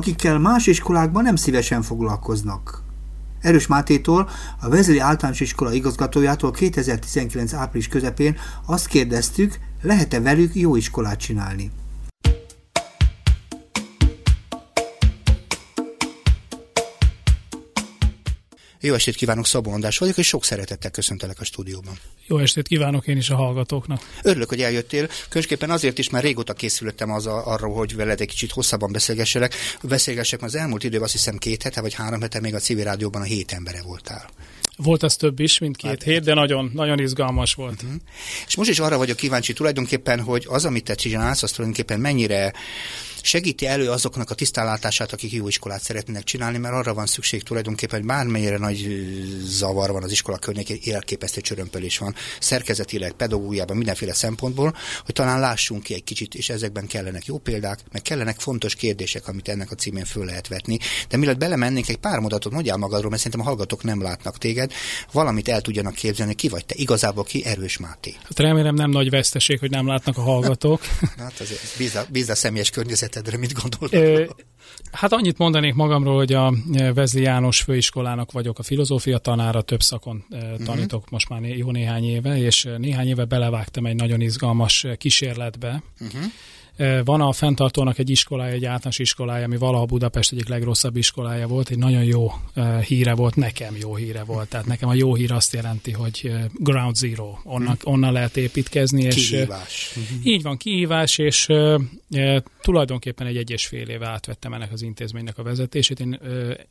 akikkel más iskolákban nem szívesen foglalkoznak. Erős Mátétól, a Vezeli Általános Iskola igazgatójától 2019. április közepén azt kérdeztük, lehet-e velük jó iskolát csinálni. Jó estét kívánok, Szabó András vagyok, és sok szeretettel köszöntelek a stúdióban. Jó estét kívánok én is a hallgatóknak. Örülök, hogy eljöttél. Különösképpen azért is, mert régóta készültem az a, arról, hogy veled egy kicsit hosszabban beszélgesselek. Beszélgessek, mert az elmúlt időben azt hiszem két hete vagy három hete még a civil rádióban a hét embere voltál. Volt az több is, mint két hát, hét, de nagyon, nagyon izgalmas volt. Uh-huh. És most is arra vagyok kíváncsi tulajdonképpen, hogy az, amit te csinálsz, az tulajdonképpen mennyire segíti elő azoknak a tisztánlátását, akik jó iskolát szeretnének csinálni, mert arra van szükség tulajdonképpen, hogy bármennyire nagy zavar van az iskola környékén, élképesztő csörömpölés van, szerkezetileg, pedagógiában, mindenféle szempontból, hogy talán lássunk ki egy kicsit, és ezekben kellenek jó példák, meg kellenek fontos kérdések, amit ennek a címén föl lehet vetni. De mielőtt belemennénk, egy pár mondatot mondjál magadról, mert szerintem a hallgatók nem látnak téged, valamit el tudjanak képzelni, ki vagy te, igazából ki Erős Máté. Hát remélem nem nagy veszteség, hogy nem látnak a hallgatók. hát azért bízza, bízza személyes környezet helyzetedre mit gondolod? Hát annyit mondanék magamról, hogy a Vezli János főiskolának vagyok a filozófia tanára, több szakon uh-huh. tanítok most már jó néhány éve, és néhány éve belevágtam egy nagyon izgalmas kísérletbe, uh-huh van a fenntartónak egy iskolája, egy általános iskolája, ami valaha Budapest egyik legrosszabb iskolája volt, egy nagyon jó híre volt, nekem jó híre volt. Tehát nekem a jó hír azt jelenti, hogy ground zero, onnan, mhm. onnan lehet építkezni. És, kihívás. Így van, kihívás, és tulajdonképpen egy egy és fél éve átvettem ennek az intézménynek a vezetését. Én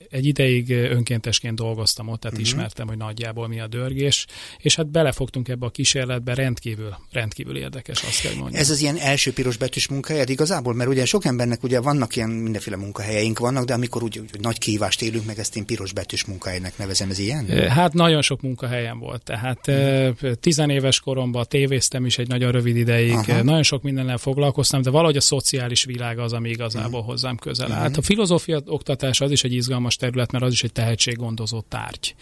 egy ideig önkéntesként dolgoztam ott, tehát uh-huh. ismertem, hogy nagyjából mi a dörgés, és hát belefogtunk ebbe a kísérletbe, rendkívül, rendkívül érdekes, azt kell mondjam. Ez az ilyen első piros betűs munkahelyed igazából? Mert ugye sok embernek ugye vannak ilyen mindenféle munkahelyeink vannak, de amikor úgy, úgy nagy kívást élünk meg, ezt én piros betűs munkahelynek nevezem, ez ilyen? Hát nagyon sok munkahelyem volt. Tehát hmm. tizenéves koromban tévéztem is egy nagyon rövid ideig, Aha. nagyon sok mindennel foglalkoztam, de valahogy a szociális világ az, ami igazából hmm. hozzám közel állt. Hmm. A filozófia oktatás az is egy izgalmas terület, mert az is egy tehetséggondozó tárgy.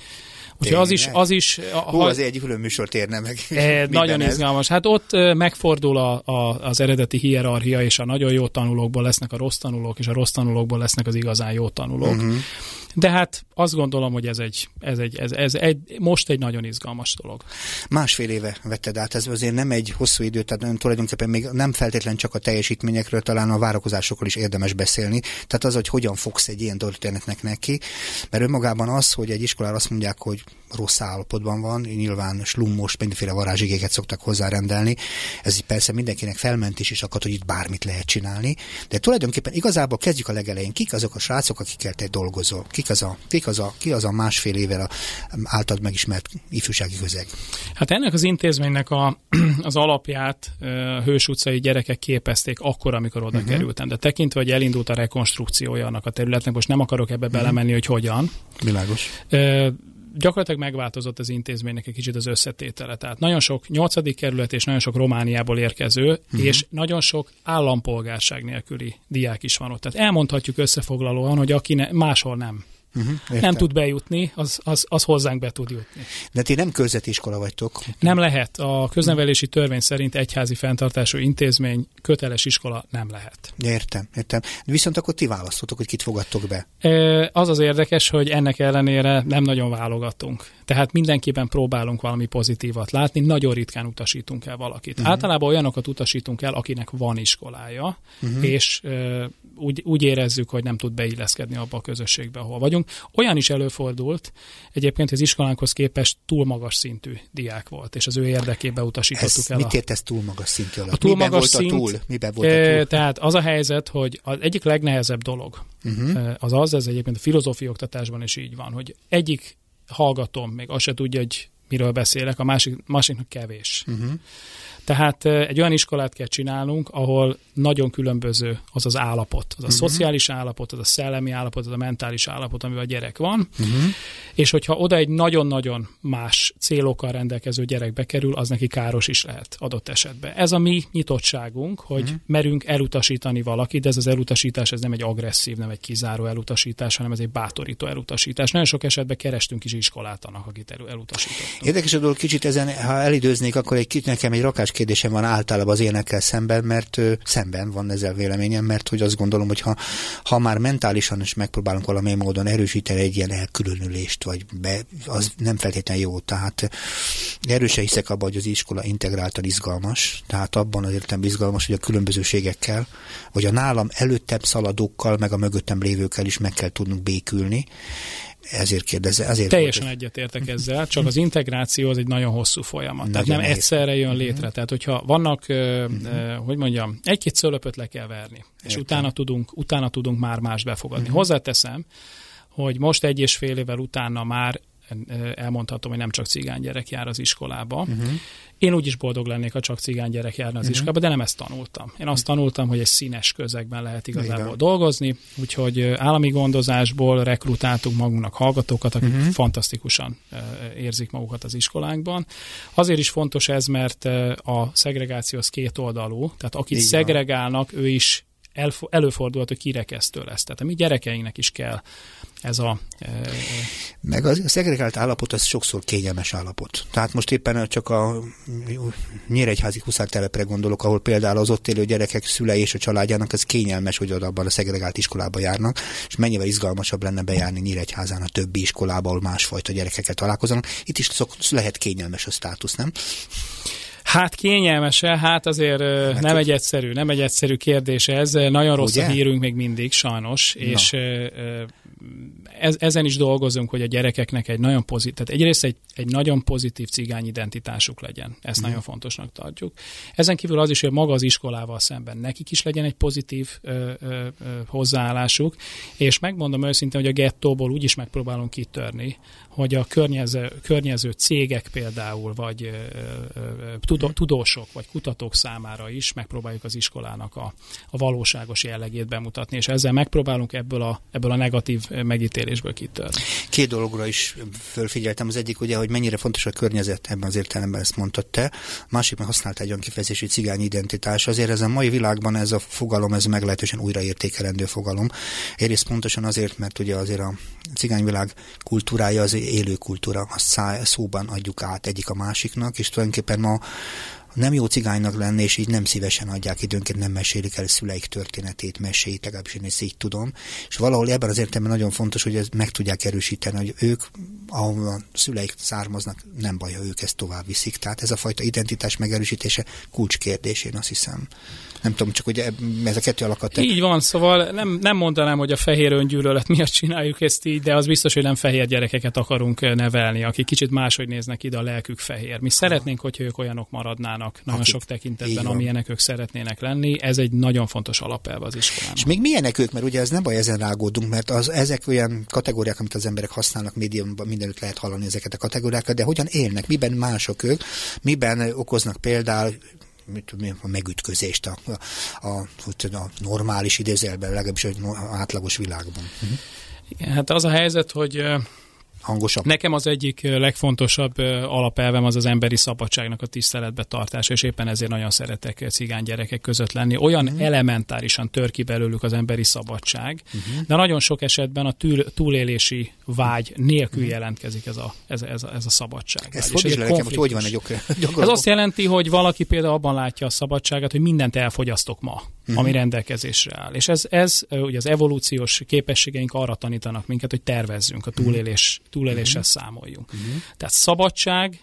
Úgyhogy az is... Az is Hú, az egy külön műsort érne meg. E, nagyon ez. izgalmas. Hát ott megfordul a, a, az eredeti hierarchia, és a nagyon jó tanulókból lesznek a rossz tanulók, és a rossz tanulókból lesznek az igazán jó tanulók. Uh-huh. De hát azt gondolom, hogy ez egy, ez egy, ez, ez egy, most egy nagyon izgalmas dolog. Másfél éve vetted át, ez azért nem egy hosszú idő, tehát tulajdonképpen még nem feltétlen csak a teljesítményekről, talán a várakozásokról is érdemes beszélni. Tehát az, hogy hogyan fogsz egy ilyen történetnek neki, mert önmagában az, hogy egy iskolára azt mondják, hogy rossz állapotban van, nyilván slummos, mindenféle varázsigéket szoktak hozzárendelni. Ez persze mindenkinek felmentés is akad, hogy itt bármit lehet csinálni, de tulajdonképpen igazából kezdjük a legelején. Kik azok a srácok, akikkel te dolgozol? Kik az a, kik az a, ki az a másfél évvel általad megismert ifjúsági közeg? Hát ennek az intézménynek a, az alapját a Hős utcai gyerekek képezték akkor, amikor oda uh-huh. kerültem. De tekintve, hogy elindult a rekonstrukciója annak a területnek, most nem akarok ebbe uh-huh. belemenni, hogy hogyan. Világos gyakorlatilag megváltozott az intézménynek egy kicsit az összetétele. Tehát nagyon sok nyolcadik kerület és nagyon sok Romániából érkező, uh-huh. és nagyon sok állampolgárság nélküli diák is van ott. Tehát elmondhatjuk összefoglalóan, hogy aki ne, máshol nem Uh-huh, nem tud bejutni, az, az, az hozzánk be tud jutni. De ti nem közveti iskola vagytok? Nem lehet. A köznevelési törvény szerint egyházi fenntartású intézmény köteles iskola nem lehet. Értem, értem. De viszont akkor ti választotok, hogy kit fogadtok be. Az az érdekes, hogy ennek ellenére nem nagyon válogatunk. Tehát mindenképpen próbálunk valami pozitívat látni, nagyon ritkán utasítunk el valakit. Uh-huh. Általában olyanokat utasítunk el, akinek van iskolája, uh-huh. és úgy, úgy érezzük, hogy nem tud beilleszkedni abba a közösségbe, ahol vagyunk. Olyan is előfordult, egyébként az iskolánkhoz képest túl magas szintű diák volt, és az ő érdekébe utasítottuk ez el. Mit ért ez túl magas szintű alatt? A túl Miben magas volt szint, a túl? Miben volt a túl? Tehát az a helyzet, hogy az egyik legnehezebb dolog uh-huh. az az, ez egyébként a filozófia oktatásban is így van, hogy egyik hallgatom, még azt se tudja, hogy miről beszélek, a másik, másiknak kevés. Uh-huh. Tehát egy olyan iskolát kell csinálnunk, ahol nagyon különböző az az állapot. Az a uh-huh. szociális állapot, az a szellemi állapot, az a mentális állapot, amivel a gyerek van. Uh-huh. És hogyha oda egy nagyon-nagyon más célokkal rendelkező gyerek bekerül, az neki káros is lehet adott esetben. Ez a mi nyitottságunk, hogy uh-huh. merünk elutasítani valakit, de ez az elutasítás ez nem egy agresszív, nem egy kizáró elutasítás, hanem ez egy bátorító elutasítás. Nagyon sok esetben kerestünk is iskolát annak, akit elutasított. Érdekes a dolog, kicsit ezen, ha elidőznék, akkor egy kicsit nekem egy rakás kérdésem van általában az énekkel szemben, mert ö, szemben van ezzel véleményem, mert hogy azt gondolom, hogy ha, ha már mentálisan is megpróbálunk valamilyen módon erősíteni egy ilyen elkülönülést, vagy be, az nem feltétlenül jó. Tehát erősen hiszek abban, hogy az iskola integráltan izgalmas, tehát abban az értem izgalmas, hogy a különbözőségekkel, vagy a nálam előttebb szaladókkal, meg a mögöttem lévőkkel is meg kell tudnunk békülni, ezért kérdezze. Ezért Teljesen volt, egyetértek ezzel, csak az integráció az egy nagyon hosszú folyamat. Nagyon tehát nem nehéz. egyszerre jön mhm. létre. Tehát, hogyha vannak, uh-huh. hogy mondjam, egy-két szölöpöt le kell verni, és utána tudunk, utána tudunk már más befogadni. Uh-huh. Hozzáteszem, hogy most egy és fél évvel utána már elmondhatom, hogy nem csak cigány gyerek jár az iskolába. Uh-huh. Én úgy is boldog lennék, ha csak cigány gyerek járna az uh-huh. iskolába, de nem ezt tanultam. Én azt tanultam, hogy egy színes közegben lehet igazából Igen. dolgozni, úgyhogy állami gondozásból rekrutáltunk magunknak hallgatókat, akik uh-huh. fantasztikusan érzik magukat az iskolánkban. Azért is fontos ez, mert a szegregáció az két oldalú, tehát akit Igen. szegregálnak, ő is előfordulhat, hogy kirekesztő lesz. Tehát a mi gyerekeinknek is kell ez a... E, Meg a szegregált állapot az sokszor kényelmes állapot. Tehát most éppen csak a Nyíregyházi telepre gondolok, ahol például az ott élő gyerekek szülei és a családjának ez kényelmes, hogy abban a szegregált iskolába járnak, és mennyivel izgalmasabb lenne bejárni Nyíregyházán a többi iskolába, ahol másfajta gyerekeket találkoznak. Itt is szok, lehet kényelmes a státusz, nem? Hát kényelmese, hát azért Mert nem egy egyszerű, nem egy egyszerű kérdés ez. Nagyon rossz Ugye? a hírünk még mindig, sajnos, Na. és ez, ezen is dolgozunk, hogy a gyerekeknek egy nagyon pozitív, tehát egyrészt egy, egy nagyon pozitív cigány identitásuk legyen. Ezt mm. nagyon fontosnak tartjuk. Ezen kívül az is, hogy maga az iskolával szemben nekik is legyen egy pozitív ö, ö, ö, hozzáállásuk, és megmondom őszintén, hogy a gettóból úgy is megpróbálunk kitörni, hogy a környező, környező cégek például, vagy ö, tudósok, vagy kutatók számára is megpróbáljuk az iskolának a, a valóságos jellegét bemutatni, és ezzel megpróbálunk ebből a, ebből a negatív megítélésből kitörni. Két dologra is fölfigyeltem. Az egyik ugye, hogy mennyire fontos a környezet, ebben az értelemben ezt mondtad te. Másik, mert használta egy olyan kifejezés, hogy cigány identitás. Azért ez a mai világban ez a fogalom, ez meglehetősen újraértékelendő fogalom. Egyrészt pontosan azért, mert ugye azért a cigányvilág kultúrája az élő kultúra, azt szóban adjuk át egyik a másiknak, és tulajdonképpen ma nem jó cigánynak lenni, és így nem szívesen adják időnként, nem mesélik el szüleik történetét, meséit, legalábbis én ezt így tudom. És valahol ebben az értelemben nagyon fontos, hogy ezt meg tudják erősíteni, hogy ők, ahol a szüleik származnak, nem baj, ha ők ezt tovább viszik. Tehát ez a fajta identitás megerősítése kulcskérdés, én azt hiszem. Nem tudom, csak hogy ez a kettő alakat. Így van, szóval nem, nem mondanám, hogy a fehér öngyűlölet miatt csináljuk ezt így, de az biztos, hogy nem fehér gyerekeket akarunk nevelni, akik kicsit máshogy néznek ide, a lelkük fehér. Mi szeretnénk, hogyha ők olyanok maradnának nagyon akik, sok tekintetben, amilyenek ők szeretnének lenni. Ez egy nagyon fontos alapelve az iskolának. És még milyenek ők, mert ugye ez nem baj, ezen rágódunk, mert az, ezek olyan kategóriák, amit az emberek használnak médiumban, mindenütt lehet hallani ezeket a kategóriákat, de hogyan élnek, miben mások ők, miben okoznak például a megütközést a, a, a, a normális idézelben, legalábbis az átlagos világban. Uh-huh. Igen, hát az a helyzet, hogy hangosabb. Nekem az egyik legfontosabb alapelvem az az emberi szabadságnak a tiszteletbe tartása, és éppen ezért nagyon szeretek cigány gyerekek között lenni. Olyan uh-huh. elementárisan tör ki belőlük az emberi szabadság, uh-huh. de nagyon sok esetben a túl, túlélési vágy nélkül uh-huh. jelentkezik ez a, ez, ez, a, ez a szabadság. Ez hogy, ez nekem, hogy hogy van egy Ez azt jelenti, hogy valaki például abban látja a szabadságát, hogy mindent elfogyasztok ma, uh-huh. ami rendelkezésre áll. És ez, ez ugye az evolúciós képességeink arra tanítanak minket, hogy tervezzünk a túlélés, túléléssel uh-huh. számoljunk. Uh-huh. Tehát szabadság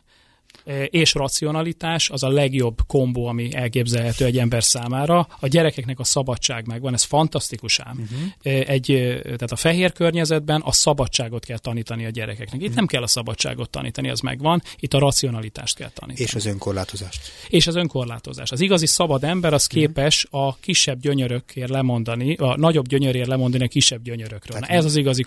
és racionalitás az a legjobb kombó, ami elképzelhető egy ember számára. A gyerekeknek a szabadság megvan, ez fantasztikus ám. Uh-huh. Egy, eh, tehát a fehér környezetben a szabadságot kell tanítani a gyerekeknek. Itt uh-huh. nem kell a szabadságot tanítani, az megvan, itt a racionalitást kell tanítani. És az önkorlátozást. És az önkorlátozás. Az igazi szabad ember az uh-huh. képes a kisebb gyönyörökért lemondani, a nagyobb gyönyörért lemondani a kisebb gyönyörökről. Na, ez az igazi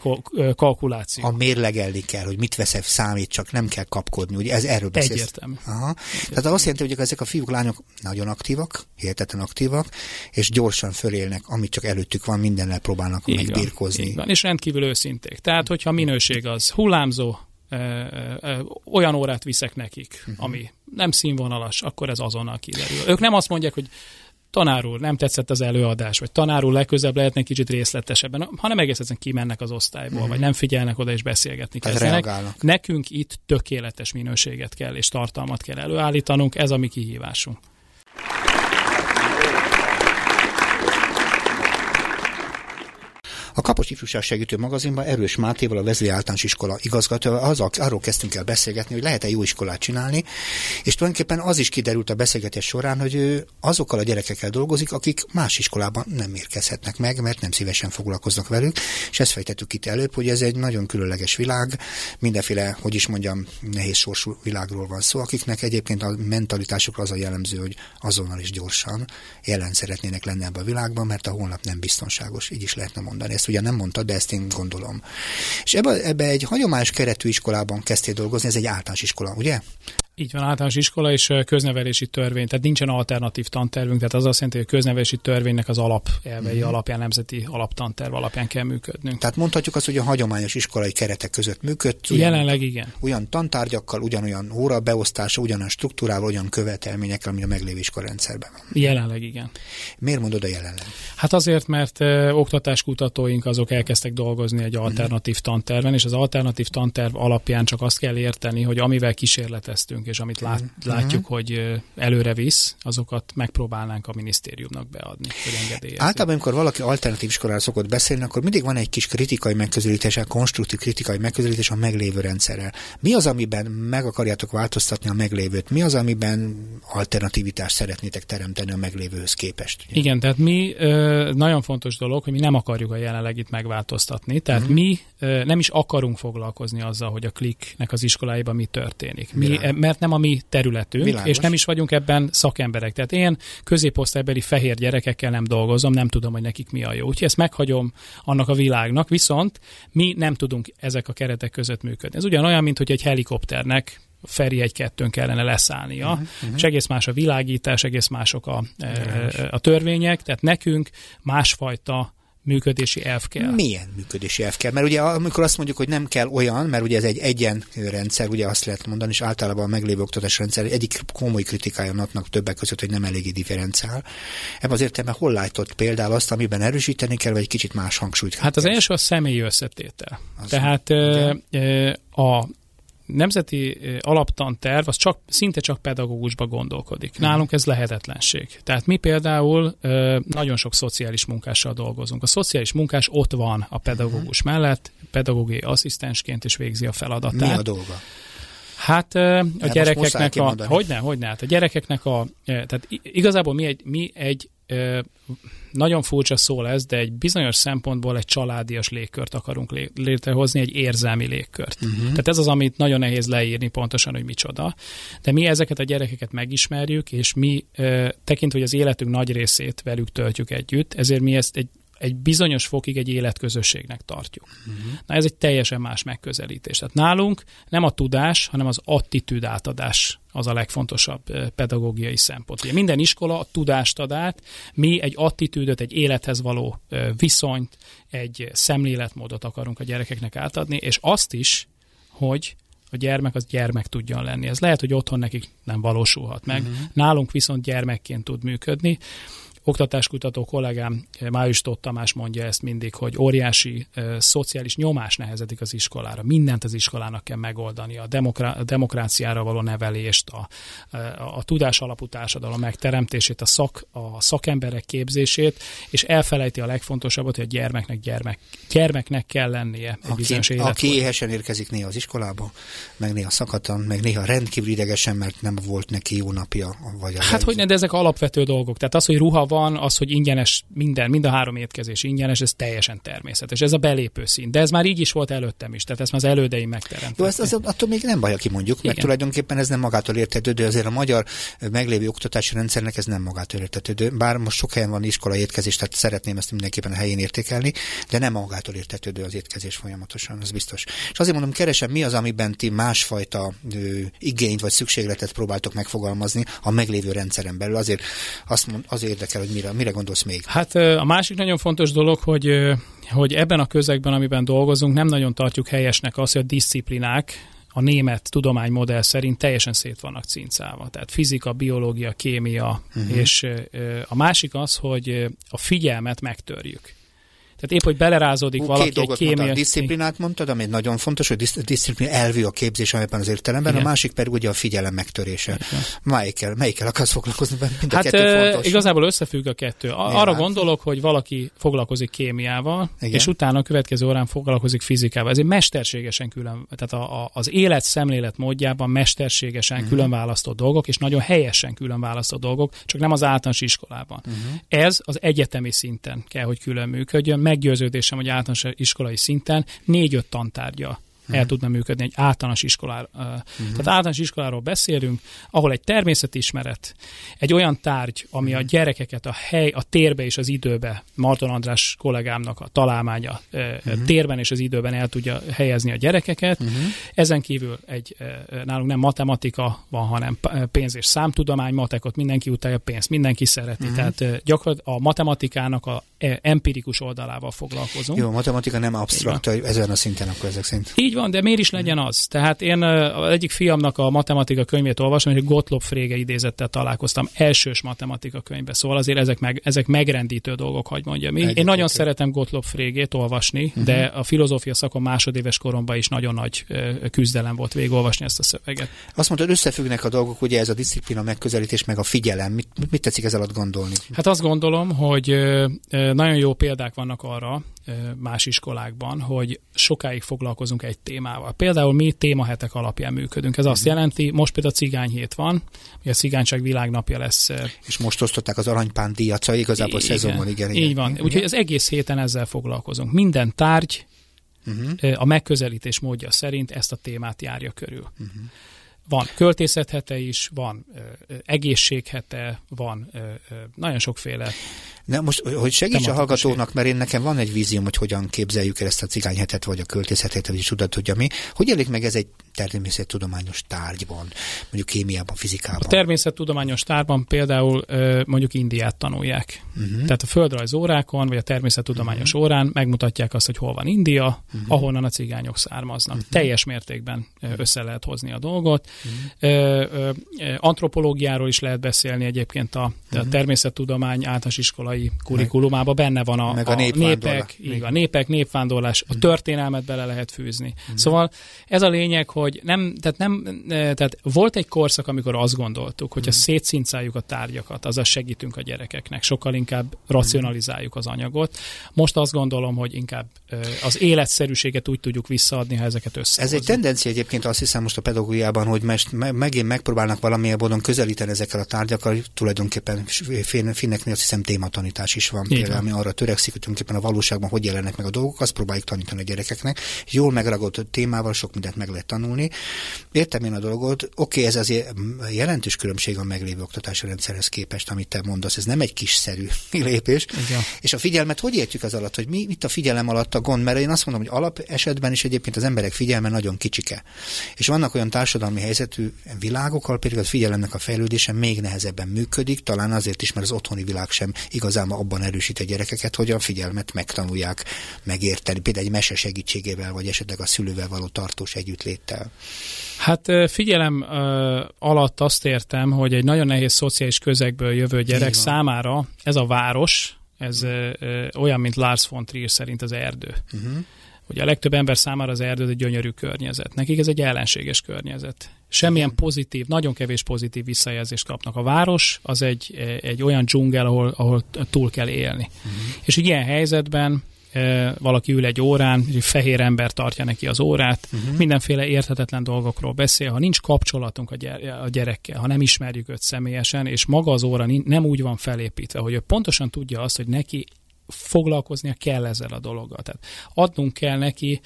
kalkuláció. A mérlegelni kell, hogy mit veszek számít, csak nem kell kapkodni. Ugye ez erről beszélsz egyértelmű. Aha. Tehát azt jelenti, hogy ezek a fiúk, lányok nagyon aktívak, hihetetlen aktívak, és gyorsan fölélnek, amit csak előttük van, mindennel próbálnak így megbirkózni. Van, így van, és rendkívül őszinték. Tehát, hogyha minőség az hullámzó, ö, ö, olyan órát viszek nekik, uh-huh. ami nem színvonalas, akkor ez azonnal kiderül. Ők nem azt mondják, hogy tanár úr, nem tetszett az előadás, vagy tanár úr legközebb lehetne kicsit részletesebben, hanem egész egyszerűen kimennek az osztályból, mm. vagy nem figyelnek oda és beszélgetni kezdenek. Nekünk itt tökéletes minőséget kell és tartalmat kell előállítanunk, ez a mi kihívásunk. A Kapos Ifjúság Segítő magazinban Erős Mátéval, a Vezli Általános Iskola igazgatóval az, arról kezdtünk el beszélgetni, hogy lehet-e jó iskolát csinálni, és tulajdonképpen az is kiderült a beszélgetés során, hogy ő azokkal a gyerekekkel dolgozik, akik más iskolában nem érkezhetnek meg, mert nem szívesen foglalkoznak velük, és ezt fejtettük itt előbb, hogy ez egy nagyon különleges világ, mindenféle, hogy is mondjam, nehéz sorsú világról van szó, akiknek egyébként a mentalitásukra az a jellemző, hogy azonnal is gyorsan jelen szeretnének lenni ebben a világban, mert a holnap nem biztonságos, így is lehetne mondani. Ezt ugye nem mondta, de ezt én gondolom. És ebbe, ebbe egy hagyományos keretű iskolában kezdtél dolgozni, ez egy általános iskola, ugye? Így van, általános iskola és köznevelési törvény, tehát nincsen alternatív tantervünk, tehát az azt jelenti, hogy a köznevelési törvénynek az alapelvei uh-huh. alapján, nemzeti alaptanterv alapján kell működnünk. Tehát mondhatjuk azt, hogy a hagyományos iskolai keretek között működt. Ugyan, Jelenleg igen. Olyan tantárgyakkal, ugyanolyan óra beosztása, ugyanolyan struktúrával, olyan követelményekkel, ami a meglévő iskolarendszerben van. Jelenleg igen. Miért mondod a jelenleg? Hát azért, mert ö, oktatáskutatóink azok elkezdtek dolgozni egy alternatív uh-huh. tanterven, és az alternatív tanterv alapján csak azt kell érteni, hogy amivel kísérleteztünk, és amit lát, uh-huh. látjuk, hogy előre visz, azokat megpróbálnánk a minisztériumnak beadni, hogy engedélyezni. Általában, amikor valaki alternatív iskolára szokott beszélni, akkor mindig van egy kis kritikai megközelítés, konstruktív kritikai megközelítés a meglévő rendszerrel. Mi az, amiben meg akarjátok változtatni a meglévőt? Mi az, amiben alternativitást szeretnétek teremteni a meglévőhöz képest? Ugye? Igen, tehát mi nagyon fontos dolog, hogy mi nem akarjuk a jelenlegit megváltoztatni, tehát uh-huh. mi nem is akarunk foglalkozni azzal, hogy a kliknek az iskoláiban mi történik. Mi, mert mert nem a mi területünk, Világos. és nem is vagyunk ebben szakemberek. Tehát én középosztálybeli fehér gyerekekkel nem dolgozom, nem tudom, hogy nekik mi a jó. Úgyhogy ezt meghagyom annak a világnak, viszont mi nem tudunk ezek a keretek között működni. Ez ugyanolyan, mint hogy egy helikopternek Feri egy-kettőn kellene leszállnia, uh-huh, uh-huh. és egész más a világítás, egész mások a, a törvények, tehát nekünk másfajta működési elv kell. Milyen működési elv kell? Mert ugye amikor azt mondjuk, hogy nem kell olyan, mert ugye ez egy egyen rendszer, ugye azt lehet mondani, és általában a meglévő oktatás rendszer egyik komoly kritikája natnak többek között, hogy nem eléggé differenciál. Ebben az értelemben hol látott például azt, amiben erősíteni kell, vagy egy kicsit más hangsúlyt Hát az első a személyi összetétel. Az Tehát ugye? a nemzeti alaptanterv az csak, szinte csak pedagógusba gondolkodik. Mhm. Nálunk ez lehetetlenség. Tehát mi például nagyon sok szociális munkással dolgozunk. A szociális munkás ott van a pedagógus uh-huh. mellett, pedagógiai asszisztensként is végzi a feladatát. Mi a dolga? Hát a hát gyerekeknek a... Hogyne, hogyne. Hát a gyerekeknek a... Tehát igazából mi egy, mi egy nagyon furcsa szó lesz, de egy bizonyos szempontból egy családias légkört akarunk létrehozni, egy érzelmi légkört. Uh-huh. Tehát ez az, amit nagyon nehéz leírni pontosan, hogy micsoda. De mi ezeket a gyerekeket megismerjük, és mi tekintve, hogy az életünk nagy részét velük töltjük együtt, ezért mi ezt egy egy bizonyos fokig egy életközösségnek tartjuk. Uh-huh. Na ez egy teljesen más megközelítés. Tehát nálunk nem a tudás, hanem az attitűd átadás az a legfontosabb pedagógiai szempont. Ugye minden iskola a tudást ad át, mi egy attitűdöt, egy élethez való viszonyt, egy szemléletmódot akarunk a gyerekeknek átadni, és azt is, hogy a gyermek az gyermek tudjon lenni. Ez lehet, hogy otthon nekik nem valósulhat meg, uh-huh. nálunk viszont gyermekként tud működni oktatáskutató kollégám Május Tóth Tamás mondja ezt mindig, hogy óriási e, szociális nyomás nehezedik az iskolára. Mindent az iskolának kell megoldani, a, demokra- a demokráciára való nevelést, a, a, a tudás alapú társadalom megteremtését, a, szak, a szakemberek képzését, és elfelejti a legfontosabbat, hogy a gyermeknek gyermek, gyermeknek kell lennie egy aki, bizonyos Aki éhesen érkezik néha az iskolába, meg néha szakadtan, meg néha rendkívül idegesen, mert nem volt neki jó napja. Vagy hát hogy ne, de ezek alapvető dolgok. Tehát az, hogy ruha van, az, hogy ingyenes minden, mind a három étkezés ingyenes, ez teljesen természetes. Ez a belépő szín. De ez már így is volt előttem is, tehát ezt már az elődeim megteremtették. Jó, ezt az, attól még nem baj, aki mondjuk, Igen. mert tulajdonképpen ez nem magától értetődő, azért a magyar meglévő oktatási rendszernek ez nem magától értetődő. Bár most sok helyen van iskola étkezés, tehát szeretném ezt mindenképpen a helyén értékelni, de nem magától értetődő az étkezés folyamatosan, az biztos. És azért mondom, keresem, mi az, amiben ti másfajta ö, igényt vagy szükségletet próbáltok megfogalmazni a meglévő rendszeren belül. Azért azt mond, azért érdekel, hogy mire, mire gondolsz még? Hát a másik nagyon fontos dolog, hogy, hogy ebben a közegben, amiben dolgozunk, nem nagyon tartjuk helyesnek azt, hogy a disziplinák, a német tudománymodell szerint teljesen szét vannak cincálva. Tehát fizika, biológia, kémia, uh-huh. és a másik az, hogy a figyelmet megtörjük. Tehát épp, hogy belerázódik Hú, valaki két egy kémia... Disziplinát mondtad, ami nagyon fontos, hogy disziplina elvű a képzés ebben az értelemben, Igen. a másik pedig ugye a figyelem megtörése. Melyikkel, melyikkel akarsz foglalkozni? Mind hát a kettő fontos. igazából összefügg a kettő. A, arra gondolok, hogy valaki foglalkozik kémiával, Igen. és utána a következő órán foglalkozik fizikával. Ez egy mesterségesen külön, tehát a, a, az élet szemlélet módjában mesterségesen uh-huh. külön választott dolgok, és nagyon helyesen külön választott dolgok, csak nem az általános iskolában. Uh-huh. Ez az egyetemi szinten kell, hogy külön működjön, meggyőződésem, hogy általános iskolai szinten négy-öt tantárgya el mhm. tudna működni egy általános iskolára. Uh, uh-huh. Tehát általános iskoláról beszélünk, ahol egy természetismeret, egy olyan tárgy, ami a gyerekeket a hely, a térbe és az időbe, Marton András kollégámnak a találmánya uh-huh. térben és az időben el tudja helyezni a gyerekeket. Uh-huh. Ezen kívül egy nálunk nem matematika van, hanem pénz és számtudomány, matekot mindenki utálja, pénzt mindenki szereti. Uh-huh. Tehát gyakorlatilag a matematikának a empirikus oldalával foglalkozunk. Jó, matematika nem absztrakt, ezen a szinten akkor ezek szerint. Így van, de miért is legyen az? Tehát én az egyik fiamnak a matematika könyvét olvasom, hogy Gottlob Frege idézettel találkoztam elsős matematika könyvbe, szóval azért ezek, meg, ezek megrendítő dolgok, hogy mondjam. Én, én nagyon szeretem Gottlob Frégét olvasni, uh-huh. de a filozófia szakon másodéves koromban is nagyon nagy küzdelem volt végigolvasni ezt a szöveget. Azt mondtad, összefüggnek a dolgok, ugye ez a disziplina megközelítés, meg a figyelem. Mit, mit tetszik ez alatt gondolni? Hát azt gondolom, hogy nagyon jó példák vannak arra, más iskolákban, hogy sokáig foglalkozunk egy témával. Például mi témahetek alapján működünk. Ez azt mhm. jelenti, most például a cigányhét van, a cigányság világnapja lesz. És most osztották az aranypán díjat, igazából igen, szezonban, igen, igen. Így van. Igen. Úgyhogy az egész héten ezzel foglalkozunk. Minden tárgy uh-huh. a megközelítés módja szerint ezt a témát járja körül. Uh-huh. Van költészethete is, van ö, egészséghete, van ö, ö, nagyon sokféle Na most, hogy segíts a hallgatónak, mert én nekem van egy vízióm, hogy hogyan képzeljük el ezt a cigányhetet, vagy a költészetet, vagy tudod, tudja mi. Hogy elég meg ez egy természettudományos tárgyban, mondjuk kémiában, fizikában? A természettudományos tárgyban például mondjuk Indiát tanulják. Uh-huh. Tehát a földrajz órákon, vagy a természettudományos uh-huh. órán megmutatják azt, hogy hol van India, uh-huh. ahonnan a cigányok származnak. Uh-huh. Teljes mértékben össze lehet hozni a dolgot. Uh-huh. Antropológiáról is lehet beszélni egyébként a, a természettudomány általános iskolai iskolai kurikulumában benne van a, meg a, a népek, így, a népek, népvándorlás, a történelmet bele lehet fűzni. Mm. Szóval ez a lényeg, hogy nem, tehát nem, tehát volt egy korszak, amikor azt gondoltuk, hogyha mm. szétszincáljuk a tárgyakat, azzal segítünk a gyerekeknek, sokkal inkább racionalizáljuk az anyagot. Most azt gondolom, hogy inkább az életszerűséget úgy tudjuk visszaadni, ha ezeket össze. Ez egy tendencia egyébként azt hiszem most a pedagógiában, hogy mest, megint megpróbálnak valamilyen módon közelíteni ezekkel a tárgyakkal, tulajdonképpen finneknél azt hiszem tématanítás tanítás is van, Igen. például, ami arra törekszik, hogy tulajdonképpen a valóságban hogy jelennek meg a dolgok, azt próbáljuk tanítani a gyerekeknek. Jól megragadott témával sok mindent meg lehet tanulni. Értem én a dolgot, oké, okay, ez azért jelentős különbség a meglévő oktatási rendszerhez képest, amit te mondasz, ez nem egy kisszerű lépés. Igen. És a figyelmet hogy értjük az alatt, hogy mi mit a figyelem alatt a gond, mert én azt mondom, hogy alap esetben is egyébként az emberek figyelme nagyon kicsike. És vannak olyan társadalmi helyzetű világokkal, például a figyelemnek a fejlődése még nehezebben működik, talán azért is, mert az otthoni világ sem igaz igazán abban erősít a gyerekeket, hogy a figyelmet megtanulják megérteni, például egy mese segítségével, vagy esetleg a szülővel való tartós együttléttel. Hát figyelem alatt azt értem, hogy egy nagyon nehéz szociális közegből jövő gyerek számára ez a város, ez olyan, mint Lars von Trier szerint az erdő. Uh-huh. Ugye a legtöbb ember számára az erdő egy gyönyörű környezet. Nekik ez egy ellenséges környezet. Semmilyen pozitív, nagyon kevés pozitív visszajelzést kapnak. A város az egy, egy olyan dzsungel, ahol, ahol túl kell élni. Uh-huh. És ilyen helyzetben e, valaki ül egy órán, egy fehér ember tartja neki az órát, uh-huh. mindenféle érthetetlen dolgokról beszél, ha nincs kapcsolatunk a gyerekkel, ha nem ismerjük őt személyesen, és maga az óra nem úgy van felépítve, hogy ő pontosan tudja azt, hogy neki foglalkoznia kell ezzel a dologgal. Tehát adnunk kell neki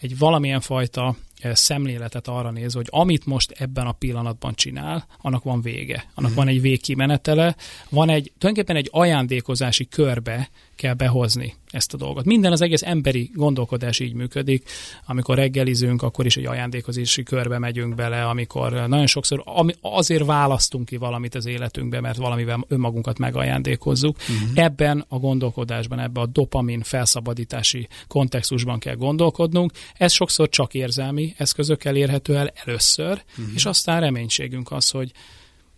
egy valamilyen fajta szemléletet arra nézve, hogy amit most ebben a pillanatban csinál, annak van vége. Annak uh-huh. van egy végkimenetele, van egy, tulajdonképpen egy ajándékozási körbe kell behozni ezt a dolgot. Minden az egész emberi gondolkodás így működik. Amikor reggelizünk, akkor is egy ajándékozási körbe megyünk bele, amikor nagyon sokszor ami, azért választunk ki valamit az életünkbe, mert valamivel önmagunkat megajándékozzuk. Uh-huh. Ebben a gondolkodásban, ebben a dopamin felszabadítási kontextusban kell gondolkodnunk. Ez sokszor csak érzelmi eszközökkel érhető el először, uh-huh. és aztán reménységünk az, hogy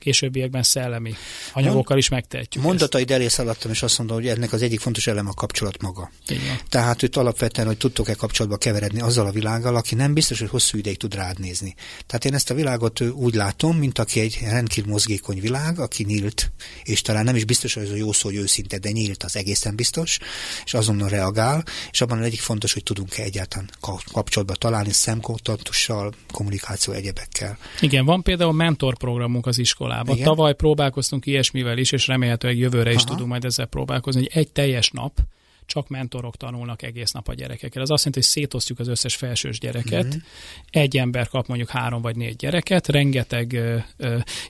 későbbiekben szellemi anyagokkal is megtehetjük. Mondataid elé szaladtam, és azt mondom, hogy ennek az egyik fontos elem a kapcsolat maga. Igen. Tehát őt alapvetően, hogy tudtok-e kapcsolatba keveredni azzal a világgal, aki nem biztos, hogy hosszú ideig tud rád nézni. Tehát én ezt a világot úgy látom, mint aki egy rendkívül mozgékony világ, aki nyílt, és talán nem is biztos, hogy ez a jó szó, hogy őszinte, de nyílt, az egészen biztos, és azonnal reagál, és abban az egyik fontos, hogy tudunk-e egyáltalán kapcsolatba találni szemkontaktussal, kommunikáció egyebekkel. Igen, van például mentorprogramunk az iskolában, iskolában. Igen? Tavaly próbálkoztunk ilyesmivel is, és remélhetőleg jövőre Aha. is tudunk majd ezzel próbálkozni, hogy egy teljes nap csak mentorok tanulnak egész nap a gyerekekkel. Ez azt jelenti, hogy szétosztjuk az összes felsős gyereket. Uh-huh. Egy ember kap mondjuk három vagy négy gyereket, rengeteg,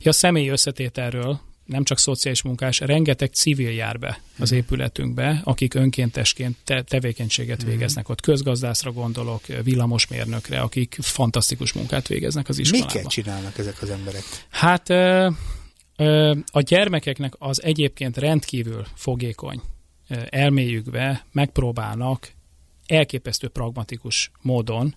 ja, személyi összetételről nem csak szociális munkás, rengeteg civil jár be az mhm. épületünkbe, akik önkéntesként te- tevékenységet mhm. végeznek ott. Közgazdászra gondolok, villamosmérnökre, akik fantasztikus munkát végeznek az iskolában. Miket csinálnak ezek az emberek? Hát a gyermekeknek az egyébként rendkívül fogékony elméjükbe megpróbálnak elképesztő pragmatikus módon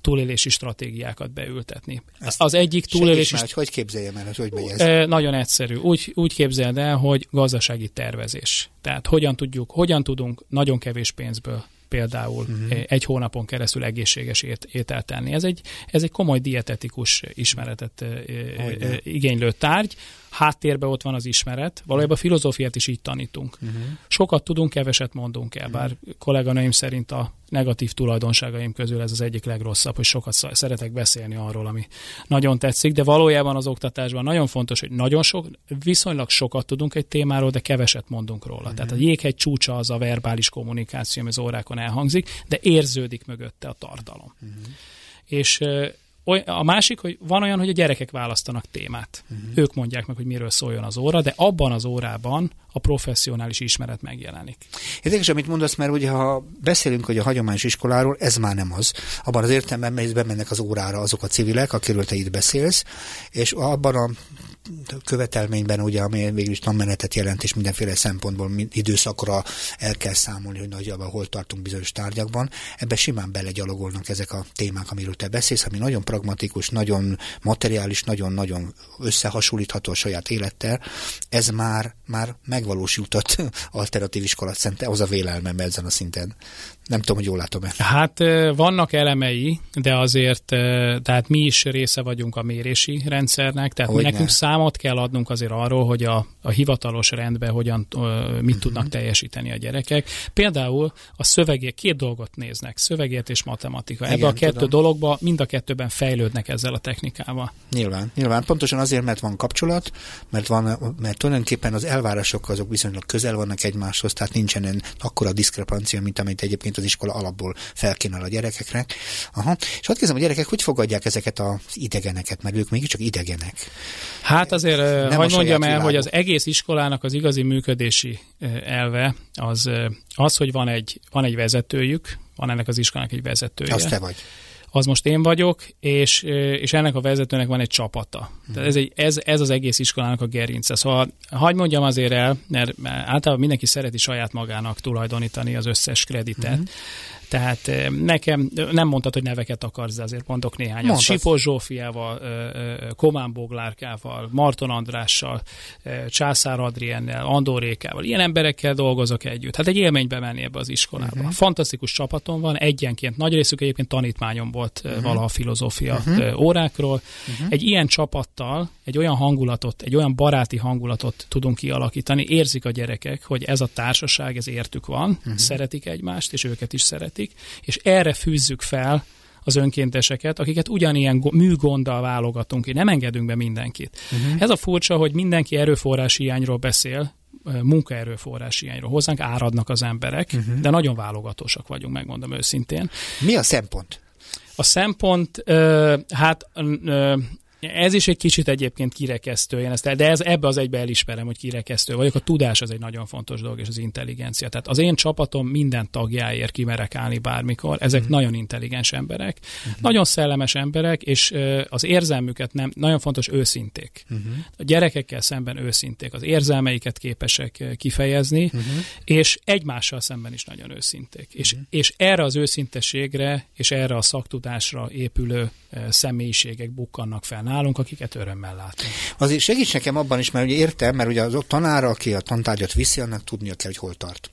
túlélési stratégiákat beültetni. Ezt az egyik túlélési... Már, hogy hogy képzeljem el, hogy hogy megy ez? Nagyon egyszerű. Úgy, úgy képzeld el, hogy gazdasági tervezés. Tehát hogyan tudjuk, hogyan tudunk nagyon kevés pénzből például uh-huh. egy hónapon keresztül egészséges ét, ételt tenni. Ez egy, ez egy komoly dietetikus ismeretet Hogyne. igénylő tárgy. Háttérben ott van az ismeret, valójában a filozófiát is így tanítunk. Uh-huh. Sokat tudunk, keveset mondunk el, bár kolléganőim szerint a negatív tulajdonságaim közül ez az egyik legrosszabb, hogy sokat szeretek beszélni arról, ami nagyon tetszik, de valójában az oktatásban nagyon fontos, hogy nagyon sok, viszonylag sokat tudunk egy témáról, de keveset mondunk róla. Uh-huh. Tehát a jéghegy csúcsa az a verbális kommunikáció, ami az órákon elhangzik, de érződik mögötte a tartalom. Uh-huh. És a másik, hogy van olyan, hogy a gyerekek választanak témát. Uh-huh. Ők mondják meg, hogy miről szóljon az óra, de abban az órában a professzionális ismeret megjelenik. Érdekes, amit mondasz, mert ugye ha beszélünk, hogy a hagyományos iskoláról, ez már nem az. Abban az értelemben, mert bemennek az órára azok a civilek, akiről te itt beszélsz, és abban a követelményben, ugye, ami végül is tanmenetet jelent, és mindenféle szempontból időszakra el kell számolni, hogy nagyjából hol tartunk bizonyos tárgyakban. Ebbe simán belegyalogolnak ezek a témák, amiről te beszélsz, ami nagyon pragmatikus, nagyon materiális, nagyon-nagyon összehasonlítható a saját élettel. Ez már, már megvalósított alternatív iskolát szente, az a vélelmem ezen a szinten. Nem tudom, hogy jól látom-e. Hát vannak elemei, de azért, tehát mi is része vagyunk a mérési rendszernek, tehát hogy nekünk számot kell adnunk azért arról, hogy a, a hivatalos rendben hogyan, mit uh-huh. tudnak teljesíteni a gyerekek. Például a szövegért, két dolgot néznek, szövegért és matematika. Igen, Ebbe a kettő tudom. dologba mind a kettőben fejlődnek ezzel a technikával. Nyilván, nyilván. Pontosan azért, mert van kapcsolat, mert, van, mert tulajdonképpen az elvárások azok viszonylag közel vannak egymáshoz, tehát nincsen akkora diszkrepancia, mint amit egyébként az iskola alapból felkínál a gyerekeknek. Aha. És hadd kezdem, a gyerekek hogy fogadják ezeket az idegeneket, mert ők mégiscsak idegenek. Hát azért, hogy mondjam el, hogy az egész iskolának az igazi működési elve az, az hogy van egy, van egy vezetőjük, van ennek az iskolának egy vezetője. Azt te vagy az most én vagyok, és, és ennek a vezetőnek van egy csapata. Tehát ez, egy, ez, ez az egész iskolának a gerince. Szóval hagyd mondjam azért el, mert általában mindenki szereti saját magának tulajdonítani az összes kreditet, mm. Tehát nekem nem mondtad, hogy neveket akarsz, de azért mondok néhányat. Sipos Zsófiával, Komán Boglárkával, Marton Andrással, Császár Adriennel, Andorékával, ilyen emberekkel dolgozok együtt. Hát egy élménybe menni ebbe az iskolába. Uh-huh. Fantasztikus csapatom van, egyenként, nagy részük egyébként tanítmányom volt uh-huh. valaha filozófia uh-huh. órákról. Uh-huh. Egy ilyen csapattal, egy olyan hangulatot, egy olyan baráti hangulatot tudunk kialakítani, érzik a gyerekek, hogy ez a társaság, ez értük van, uh-huh. szeretik egymást, és őket is szeretik szeretik, és erre fűzzük fel az önkénteseket, akiket ugyanilyen műgonddal válogatunk ki, nem engedünk be mindenkit. Uh-huh. Ez a furcsa, hogy mindenki erőforrás hiányról beszél, munkaerőforrás hiányról. Hozzánk áradnak az emberek, uh-huh. de nagyon válogatósak vagyunk, megmondom őszintén. Mi a szempont? A szempont, hát Ez is egy kicsit egyébként kirekesztő, én ezt, de ez, ebbe az egybe elismerem, hogy kirekesztő vagyok. A tudás az egy nagyon fontos dolog, és az intelligencia. Tehát az én csapatom minden tagjáért kimerek állni bármikor. Ezek uh-huh. nagyon intelligens emberek, uh-huh. nagyon szellemes emberek, és az érzelmüket nem, nagyon fontos őszinték. Uh-huh. A gyerekekkel szemben őszinték, az érzelmeiket képesek kifejezni, uh-huh. és egymással szemben is nagyon őszinték. Uh-huh. És, és erre az őszintességre, és erre a szaktudásra épülő személyiségek bukkannak fel nálunk, akiket örömmel látunk. Azért segíts nekem abban is, mert ugye értem, mert ugye az ott tanára, aki a tantárgyat viszi, annak tudnia kell, hogy hol tart.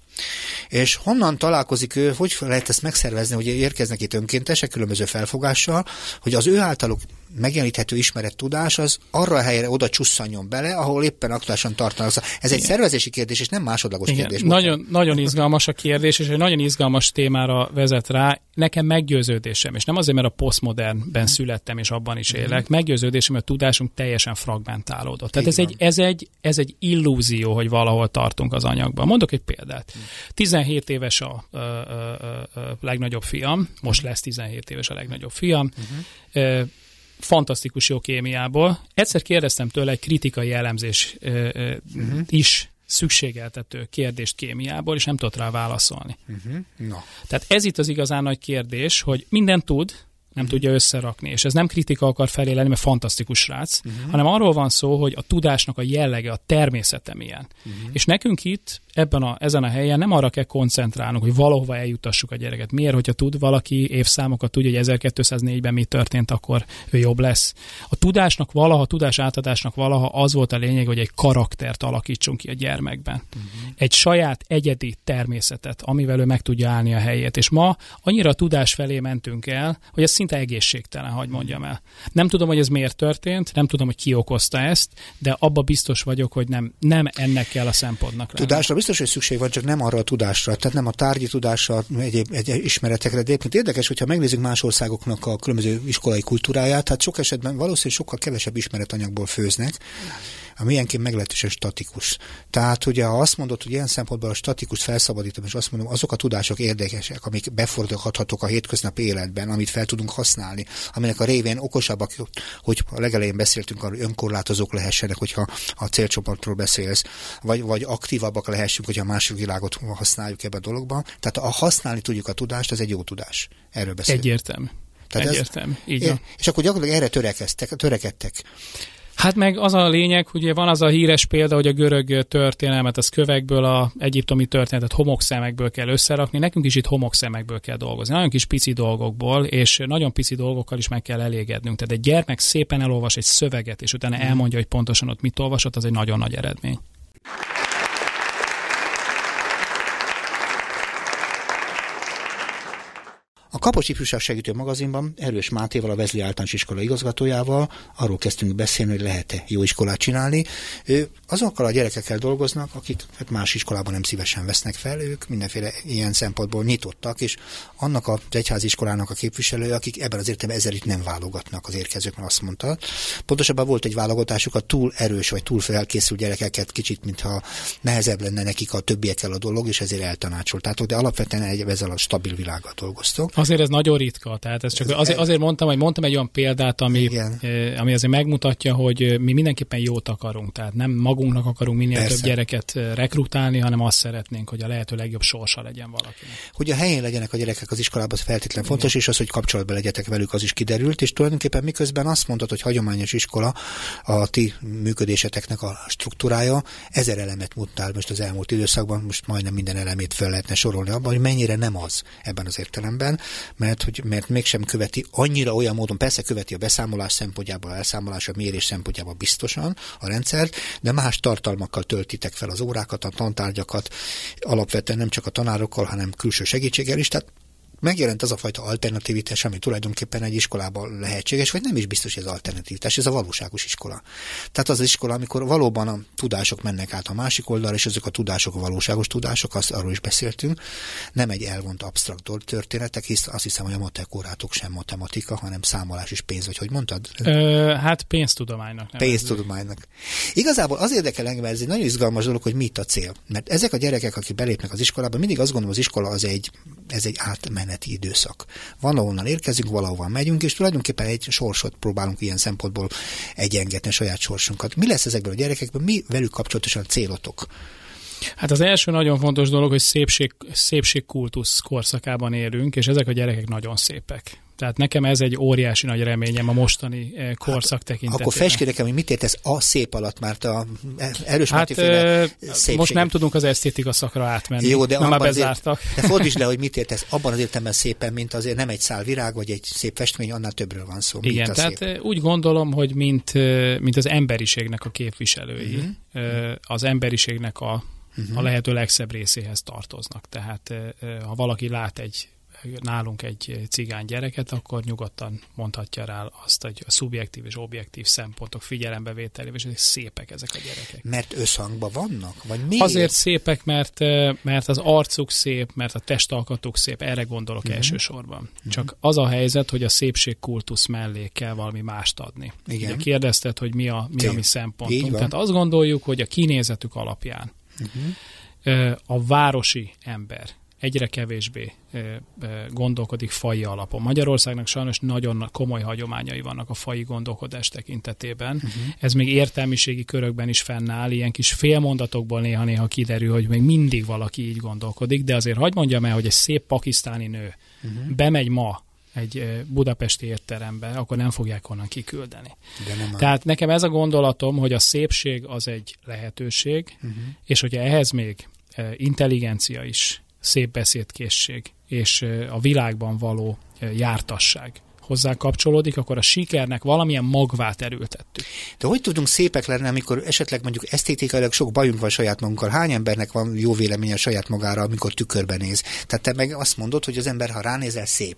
És honnan találkozik ő, hogy lehet ezt megszervezni, hogy érkeznek itt önkéntesek különböző felfogással, hogy az ő általuk megjeleníthető ismeret tudás az arra a helyre oda csusszanjon bele, ahol éppen aktuálisan tartanak. Ez egy Igen. szervezési kérdés, és nem másodlagos Igen. kérdés. Nagyon, nagyon izgalmas a kérdés, és egy nagyon izgalmas témára vezet rá. Nekem meggyőződésem, és nem azért, mert a posztmodernben mm. születtem, és abban is élek, mm. meggyőződésem, hogy a tudásunk teljesen fragmentálódott. Tehát ez egy, ez, egy, ez egy illúzió, hogy valahol tartunk az anyagban. Mondok egy példát. 17 mm. éves a, a, a, a legnagyobb fiam, most lesz 17 éves a legnagyobb fiam, uh-huh fantasztikus jó kémiából. Egyszer kérdeztem tőle egy kritikai elemzés uh-huh. is szükségeltető kérdést kémiából, és nem tudott rá válaszolni. Uh-huh. No. Tehát ez itt az igazán nagy kérdés, hogy minden tud, nem tudja összerakni. És ez nem kritika akar felé lenni, mert fantasztikus srác, uh-huh. hanem arról van szó, hogy a tudásnak a jellege, a természete milyen. Uh-huh. És nekünk itt ebben a, ezen a helyen nem arra kell koncentrálnunk, hogy valahova eljutassuk a gyereket. Miért, hogyha tud valaki évszámokat, tudja, hogy 1204-ben mi történt, akkor ő jobb lesz. A tudásnak valaha, a tudás átadásnak valaha az volt a lényeg, hogy egy karaktert alakítsunk ki a gyermekben. Uh-huh. Egy saját egyedi természetet, amivel ő meg tudja állni a helyét. És ma annyira a tudás felé mentünk el, hogy ez szinte egészségtelen, hogy mondjam el. Nem tudom, hogy ez miért történt, nem tudom, hogy ki okozta ezt, de abba biztos vagyok, hogy nem, nem ennek kell a szempontnak lenni. Tudásra biztos, hogy szükség van, csak nem arra a tudásra, tehát nem a tárgyi tudásra, egyéb, egy ismeretekre. De egyébként érdekes, hogyha megnézzük más országoknak a különböző iskolai kultúráját, hát sok esetben valószínűleg sokkal kevesebb ismeretanyagból főznek a milyenként meglehetősen statikus. Tehát ugye ha azt mondod, hogy ilyen szempontból a statikus felszabadítom, és azt mondom, azok a tudások érdekesek, amik befordulhatók a hétköznapi életben, amit fel tudunk használni, aminek a révén okosabbak, hogy a legelején beszéltünk arról, hogy önkorlátozók lehessenek, hogyha a célcsoportról beszélsz, vagy, vagy aktívabbak lehessünk, hogyha a másik világot használjuk ebbe a dologban. Tehát ha használni tudjuk a tudást, ez egy jó tudás. Erről beszélünk. Egyértelmű. Tehát Egyértelmű. Ez, Így van. És akkor gyakorlatilag erre törekeztek, törekedtek. Hát meg az a lényeg, hogy van az a híres példa, hogy a görög történelmet az kövekből, a egyiptomi történetet homokszemekből kell összerakni. Nekünk is itt homokszemekből kell dolgozni. Nagyon kis pici dolgokból, és nagyon pici dolgokkal is meg kell elégednünk. Tehát egy gyermek szépen elolvas egy szöveget, és utána mhm. elmondja, hogy pontosan ott mit olvasott, az egy nagyon nagy eredmény. A Kapos Ifjúság Segítő magazinban Erős Mátéval, a Vezli Általános Iskola igazgatójával arról kezdtünk beszélni, hogy lehet-e jó iskolát csinálni. Ő azokkal a gyerekekkel dolgoznak, akik hát más iskolában nem szívesen vesznek fel, ők mindenféle ilyen szempontból nyitottak, és annak az egyházi iskolának a képviselői, akik ebben az értelemben ezer itt nem válogatnak az érkezők, mert azt mondta. Pontosabban volt egy válogatásuk, a túl erős vagy túl felkészült gyerekeket kicsit, mintha nehezebb lenne nekik a többiekkel a dolog, és ezért eltanácsoltátok, de alapvetően egy, ezzel a stabil világgal dolgoztok. Azért ez nagyon ritka, tehát ez csak ez azért, azért mondtam, hogy mondtam egy olyan példát, ami, eh, ami azért megmutatja, hogy mi mindenképpen jót akarunk, tehát nem magunknak akarunk minél Persze. több gyereket rekrutálni, hanem azt szeretnénk, hogy a lehető legjobb sorsa legyen valakinek. Hogy a helyén legyenek a gyerekek az iskolában, az feltétlen fontos, Igen. és az, hogy kapcsolatban legyetek velük, az is kiderült, és tulajdonképpen miközben azt mondtad, hogy hagyományos iskola a ti működéseteknek a struktúrája, ezer elemet mutál most az elmúlt időszakban, most majdnem minden elemét fel lehetne sorolni abban, hogy mennyire nem az ebben az értelemben, mert, hogy, mert mégsem követi annyira olyan módon, persze követi a beszámolás szempontjából, a elszámolás, a mérés szempontjából biztosan a rendszert, de más tartalmakkal töltitek fel az órákat, a tantárgyakat, alapvetően nem csak a tanárokkal, hanem külső segítséggel is, tehát megjelent az a fajta alternativitás, ami tulajdonképpen egy iskolában lehetséges, vagy nem is biztos, ez alternativitás, ez a valóságos iskola. Tehát az, az iskola, amikor valóban a tudások mennek át a másik oldalra, és ezek a tudások a valóságos tudások, azt arról is beszéltünk, nem egy elvont absztrakt történetek, hisz azt hiszem, hogy a matek órátok sem matematika, hanem számolás és pénz, vagy hogy mondtad? Ö, hát pénztudománynak. Pénztudománynak. Igazából az érdekel engem, ez egy nagyon izgalmas dolog, hogy mit a cél. Mert ezek a gyerekek, akik belépnek az iskolába, mindig azt gondolom, az iskola az egy, ez egy átmenet átmeneti időszak. Van, ahonnan érkezünk, valahova megyünk, és tulajdonképpen egy sorsot próbálunk ilyen szempontból egyengetni a saját sorsunkat. Mi lesz ezekből a gyerekekből, mi velük kapcsolatosan célotok? Hát az első nagyon fontos dolog, hogy szépség, szépségkultusz korszakában élünk, és ezek a gyerekek nagyon szépek. Tehát nekem ez egy óriási nagy reményem a mostani eh, korszak hát, tekintetében. Akkor fest nekem, hogy mit értesz a szép alatt, mert a erős hát, e, Most nem tudunk az esztétika szakra átmenni. Jó, de már bezártak. Azért, de fordítsd le, hogy mit értesz abban az értelemben szépen, mint azért nem egy szál virág, vagy egy szép festmény, annál többről van szó. Igen, tehát szép? úgy gondolom, hogy mint, mint az emberiségnek a képviselői, uh-huh. az emberiségnek a, uh-huh. a lehető legszebb részéhez tartoznak. Tehát ha valaki lát egy nálunk egy cigány gyereket, akkor nyugodtan mondhatja rá azt, hogy a szubjektív és objektív szempontok figyelembevételével, és szépek ezek a gyerekek. Mert összhangban vannak? Vagy miért? Azért szépek, mert, mert az arcuk szép, mert a testalkatuk szép, erre gondolok uh-huh. elsősorban. Uh-huh. Csak az a helyzet, hogy a szépségkultusz mellé kell valami mást adni. Igen. Ugye kérdezted, hogy mi a mi, a mi szempontunk. Tehát azt gondoljuk, hogy a kinézetük alapján uh-huh. a városi ember egyre kevésbé gondolkodik fai alapon. Magyarországnak sajnos nagyon komoly hagyományai vannak a fai gondolkodás tekintetében. Uh-huh. Ez még értelmiségi körökben is fennáll, ilyen kis félmondatokból néha-néha kiderül, hogy még mindig valaki így gondolkodik, de azért hagyd mondjam el, hogy egy szép pakisztáni nő uh-huh. bemegy ma egy budapesti étterembe, akkor nem fogják onnan kiküldeni. De nem Tehát nekem ez a gondolatom, hogy a szépség az egy lehetőség, uh-huh. és hogyha ehhez még intelligencia is szép beszédkészség és a világban való jártasság hozzá kapcsolódik, akkor a sikernek valamilyen magvát erőltettük. De hogy tudunk szépek lenni, amikor esetleg mondjuk esztétikailag sok bajunk van saját magunkkal? Hány embernek van jó véleménye a saját magára, amikor tükörben néz? Tehát te meg azt mondod, hogy az ember, ha ránézel, szép.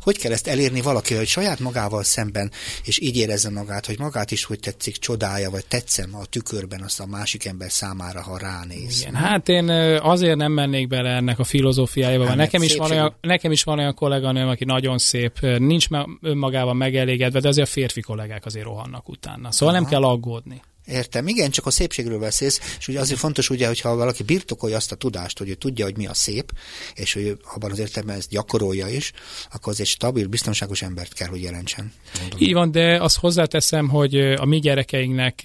Hogy kell ezt elérni valaki, hogy saját magával szemben, és így érezze magát, hogy magát is hogy tetszik, csodálja, vagy tetszem a tükörben azt a másik ember számára, ha ránéz? Igen, hát én azért nem mennék bele ennek a filozófiájába, mert nekem is, van olyan, nekem is van olyan kolléganőm, aki nagyon szép, nincs önmagában megelégedve, de azért a férfi kollégák azért rohannak utána. Szóval Aha. nem kell aggódni. Értem, igen, csak a szépségről beszélsz, és ugye azért fontos, ugye, hogyha valaki birtokolja azt a tudást, hogy ő tudja, hogy mi a szép, és hogy abban az értelemben ezt gyakorolja is, akkor az egy stabil, biztonságos embert kell, hogy jelentsen. Mondom. Így van, de azt hozzáteszem, hogy a mi gyerekeinknek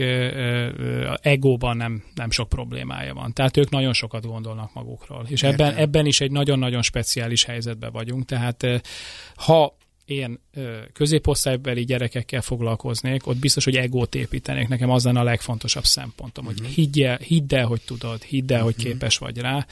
egóban nem, nem sok problémája van. Tehát ők nagyon sokat gondolnak magukról. És ebben, ebben is egy nagyon-nagyon speciális helyzetben vagyunk. Tehát ha én középosztálybeli gyerekekkel foglalkoznék, ott biztos, hogy egót építenék. Nekem az lenne a legfontosabb szempontom, uh-huh. hogy mhm. hidd el, hidd el, hogy tudod, hidd el, uh-huh. hogy mhm. képes vagy rá.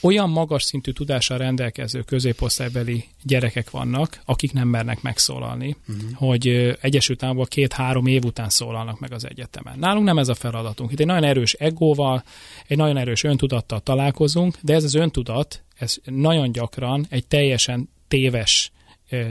Olyan magas szintű tudással rendelkező középosztálybeli gyerekek vannak, akik nem mernek megszólalni, uh-huh. hogy Egyesült Államokban két-három év után szólalnak meg az egyetemen. Nálunk nem ez a feladatunk. Itt egy nagyon erős egóval, egy nagyon erős öntudattal találkozunk, de ez az öntudat, ez nagyon gyakran egy teljesen téves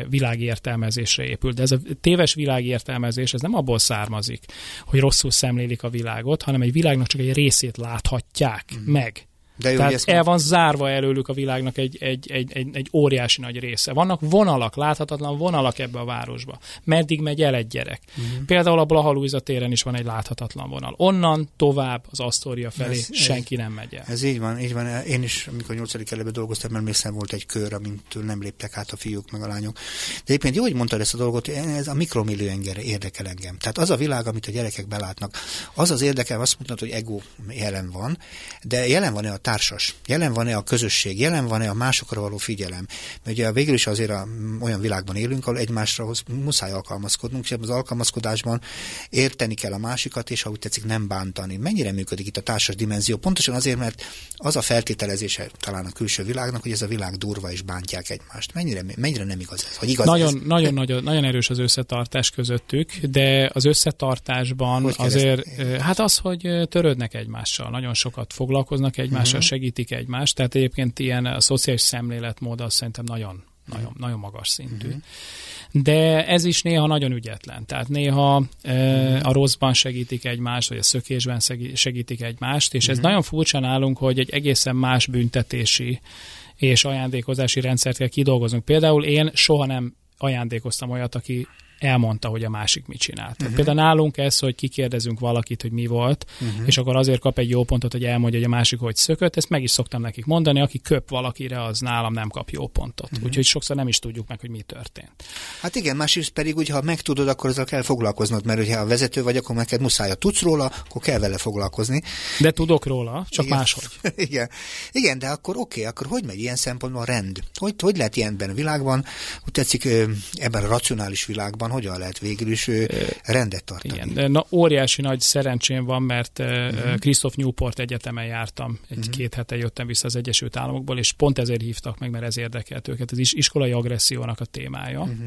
világértelmezésre épül. De ez a téves világértelmezés, ez nem abból származik, hogy rosszul szemlélik a világot, hanem egy világnak csak egy részét láthatják mm. meg. De jó, Tehát el van zárva előlük a világnak egy, egy, egy, egy, egy óriási nagy része. Vannak vonalak, láthatatlan vonalak ebbe a városba. Meddig megy el egy gyerek? Uh-huh. Például a Blaha téren is van egy láthatatlan vonal. Onnan tovább az Asztória felé ez, senki ez, nem megy el. Ez így van, így van. Én is, amikor nyolcadik elebe dolgoztam, mert emlékszem volt egy kör, amintől nem léptek át a fiúk meg a lányok. De egyébként jó, hogy mondtad ezt a dolgot, ez a mikromillió érdekel engem. Tehát az a világ, amit a gyerekek belátnak, az az érdekel, azt mondtad, hogy ego jelen van, de jelen van-e a társas? Jelen van-e a közösség? Jelen van-e a másokra való figyelem? Mert ugye végül is azért a, olyan világban élünk, ahol egymásra muszáj alkalmazkodnunk, és az alkalmazkodásban érteni kell a másikat, és ha úgy tetszik, nem bántani. Mennyire működik itt a társas dimenzió? Pontosan azért, mert az a feltételezése talán a külső világnak, hogy ez a világ durva és bántják egymást. Mennyire, mennyire nem igaz ez? Vagy igaz nagyon, ez? Nagyon, nagyon, nagyon erős az összetartás közöttük, de az összetartásban hogy azért, hát az, hogy törődnek egymással, nagyon sokat foglalkoznak egymással, uh-huh segítik egymást, tehát egyébként ilyen a szociális szemléletmód az szerintem nagyon, nagyon, uh-huh. nagyon magas szintű. Uh-huh. De ez is néha nagyon ügyetlen. Tehát néha e, a rosszban segítik egymást, vagy a szökésben segítik egymást, és uh-huh. ez nagyon furcsa nálunk, hogy egy egészen más büntetési és ajándékozási rendszert kell kidolgoznunk. Például én soha nem ajándékoztam olyat, aki elmondta, hogy a másik mit csinált. Uh-huh. Például nálunk ez, hogy kikérdezünk valakit, hogy mi volt, uh-huh. és akkor azért kap egy jó pontot, hogy elmondja, hogy a másik hogy szökött, ezt meg is szoktam nekik mondani, aki köp valakire, az nálam nem kap jó pontot. Uh-huh. Úgyhogy sokszor nem is tudjuk meg, hogy mi történt. Hát igen, másrészt pedig, hogy ha megtudod, akkor azzal kell foglalkoznod, mert hogyha a vezető vagy, akkor neked muszáj, ha tudsz róla, akkor kell vele foglalkozni. De tudok róla, csak igen. máshogy. igen. igen, de akkor oké, okay, akkor hogy megy ilyen szempontból a rend? Hogy, hogy lehet ilyenben a világban, úgy tetszik ebben a racionális világban, hogyan lehet végül is rendet tartani? Igen, na, óriási nagy szerencsém van, mert uh-huh. Christoph Newport Egyetemen jártam, egy-két uh-huh. hete jöttem vissza az Egyesült Államokból, és pont ezért hívtak meg, mert ez érdekelt őket. Ez is iskolai agressziónak a témája. Uh-huh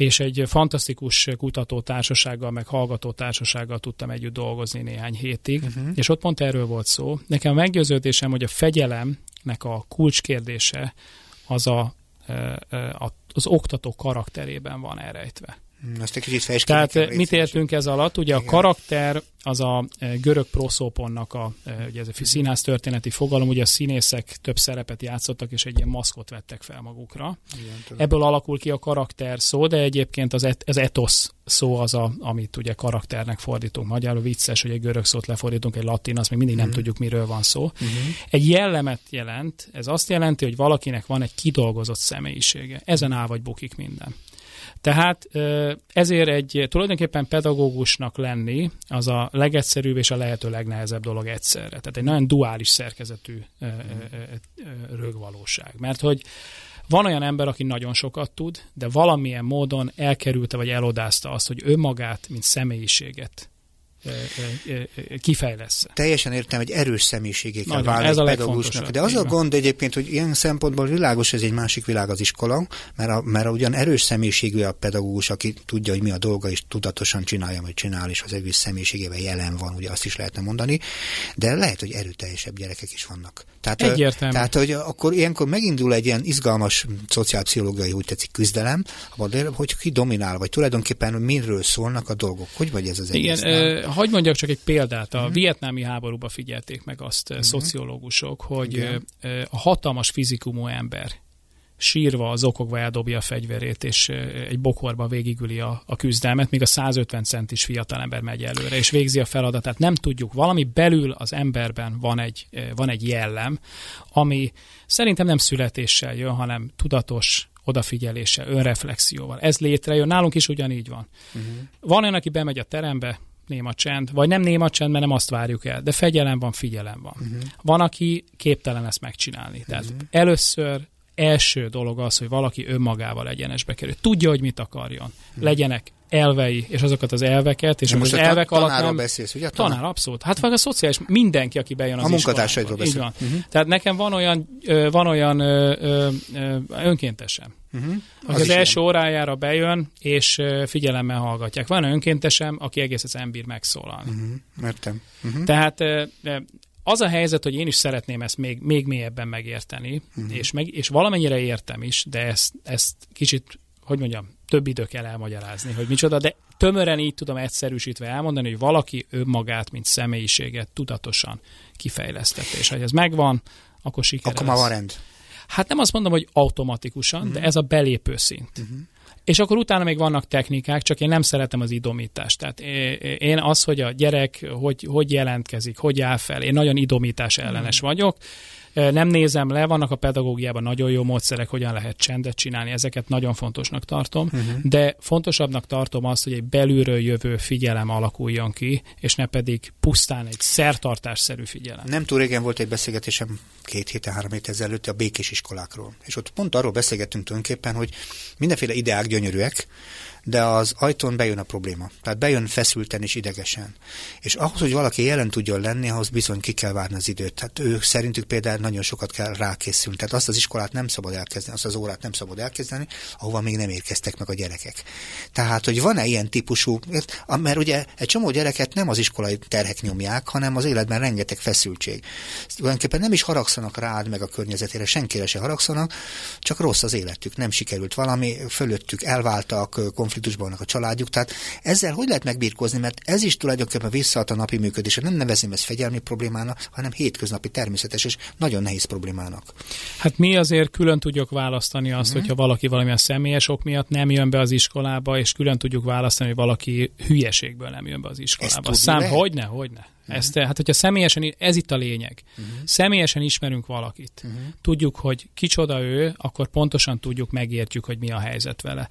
és egy fantasztikus kutatótársasággal, meg hallgatótársasággal tudtam együtt dolgozni néhány hétig, uh-huh. és ott pont erről volt szó. Nekem meggyőződésem, hogy a fegyelemnek a kulcskérdése az a, a, az oktató karakterében van elrejtve. Ezt egy kicsit Tehát mit értünk ez alatt? Ugye Igen. a karakter az a e, görög proszóponnak a, e, ugye ez a színház történeti fogalom, ugye a színészek több szerepet játszottak, és egy ilyen maszkot vettek fel magukra. Igen, Ebből alakul ki a karakter szó, de egyébként az, et, az etosz szó az, a, amit ugye karakternek fordítunk. Magyarul vicces, hogy egy görög szót lefordítunk, egy latin, azt még mindig nem uh-huh. tudjuk, miről van szó. Uh-huh. Egy jellemet jelent, ez azt jelenti, hogy valakinek van egy kidolgozott személyisége. Ezen áll vagy bukik minden. Tehát ezért egy tulajdonképpen pedagógusnak lenni az a legegyszerűbb és a lehető legnehezebb dolog egyszerre. Tehát egy nagyon duális szerkezetű rögvalóság. Mert hogy van olyan ember, aki nagyon sokat tud, de valamilyen módon elkerülte vagy elodázta azt, hogy önmagát, mint személyiséget kifejlesz. Teljesen értem, hogy erős személyiségé kell válni ez a pedagógusnak. De az a gond egyébként, hogy ilyen szempontból világos, ez egy másik világ az iskola, mert, a, mert ugyan erős személyiségű a pedagógus, aki tudja, hogy mi a dolga, és tudatosan csinálja, vagy csinál, és az egész személyiségében jelen van, ugye azt is lehetne mondani, de lehet, hogy erőteljesebb gyerekek is vannak. Tehát, Egyértelmű. Tehát, hogy akkor ilyenkor megindul egy ilyen izgalmas szociálpszichológiai, úgy tetszik, küzdelem, hogy ki dominál, vagy tulajdonképpen miről szólnak a dolgok. Hogy vagy ez az egész? Igen, Hagy mondjak csak egy példát. A uh-huh. vietnámi háborúba figyelték meg azt uh-huh. szociológusok, hogy Igen. a hatalmas fizikumú ember sírva, az okogva eldobja a fegyverét, és egy bokorba végigüli a, a küzdelmet, míg a 150 centis fiatalember megy előre, és végzi a feladatát. Nem tudjuk, valami belül az emberben van egy, van egy jellem, ami szerintem nem születéssel jön, hanem tudatos odafigyeléssel, önreflexióval. Ez létrejön, nálunk is ugyanígy van. Uh-huh. Van olyan, aki bemegy a terembe, néma csend, vagy nem néma csend, mert nem azt várjuk el, de fegyelem van, figyelem van. Uh-huh. Van, aki képtelen ezt megcsinálni. Tehát uh-huh. először első dolog az, hogy valaki önmagával egyenesbe kerül. Tudja, hogy mit akarjon. Uh-huh. Legyenek elvei, és azokat az elveket, és most az elvek alatt nem... beszélsz, ugye? Tanár, tanár abszolút. Hát vagy a szociális, mindenki, aki bejön az A munkatársaidról beszél. Van. Uh-huh. Tehát nekem van olyan, van olyan ö, ö, ö, önkéntesem, uh-huh. az, az első ilyen. órájára bejön, és figyelemmel hallgatják. Van önkéntesem, aki egész az ember megszólal. Uh-huh. Mertem. Uh-huh. Tehát az a helyzet, hogy én is szeretném ezt még, még mélyebben megérteni, uh-huh. és, meg, és valamennyire értem is, de ezt, ezt kicsit, hogy mondjam, több idő kell elmagyarázni, hogy micsoda, de tömören így tudom egyszerűsítve elmondani, hogy valaki önmagát, mint személyiséget tudatosan kifejlesztette, és ha ez megvan, akkor siker. Akkor már van rend. Hát nem azt mondom, hogy automatikusan, uh-huh. de ez a belépő szint. Uh-huh. És akkor utána még vannak technikák, csak én nem szeretem az idomítást. Tehát én az, hogy a gyerek hogy, hogy jelentkezik, hogy áll fel, én nagyon idomítás ellenes uh-huh. vagyok, nem nézem le, vannak a pedagógiában nagyon jó módszerek, hogyan lehet csendet csinálni, ezeket nagyon fontosnak tartom, uh-huh. de fontosabbnak tartom azt, hogy egy belülről jövő figyelem alakuljon ki, és ne pedig pusztán egy szertartásszerű figyelem. Nem túl régen volt egy beszélgetésem két héten, három héten ezelőtt a békés iskolákról. És ott pont arról beszélgettünk tulajdonképpen, hogy mindenféle ideák gyönyörűek, de az ajtón bejön a probléma. Tehát bejön feszülten és idegesen. És ahhoz, hogy valaki jelen tudjon lenni, ahhoz bizony ki kell várni az időt. Tehát ők szerintük például nagyon sokat kell rákészülni. Tehát azt az iskolát nem szabad elkezdeni, azt az órát nem szabad elkezdeni, ahova még nem érkeztek meg a gyerekek. Tehát, hogy van-e ilyen típusú, mert ugye egy csomó gyereket nem az iskolai terhek nyomják, hanem az életben rengeteg feszültség. Tulajdonképpen nem is haragszanak rád, meg a környezetére, senkire se haragszanak, csak rossz az életük, nem sikerült valami, fölöttük elváltak, konfliktusban vannak a családjuk. Tehát ezzel hogy lehet megbírkozni, mert ez is tulajdonképpen visszaad a napi működésre. Nem nevezném ezt fegyelmi problémának, hanem hétköznapi természetes és nagyon nehéz problémának. Hát mi azért külön tudjuk választani azt, uh-huh. hogyha valaki valamilyen személyes ok miatt nem jön be az iskolába, és külön tudjuk választani, hogy valaki hülyeségből nem jön be az iskolába. Szám, hogyne, hogyne. Uh-huh. Ezt, hát, hogyha személyesen, ez itt a lényeg. Uh-huh. Személyesen ismerünk valakit, uh-huh. tudjuk, hogy kicsoda ő, akkor pontosan tudjuk, megértjük, hogy mi a helyzet vele.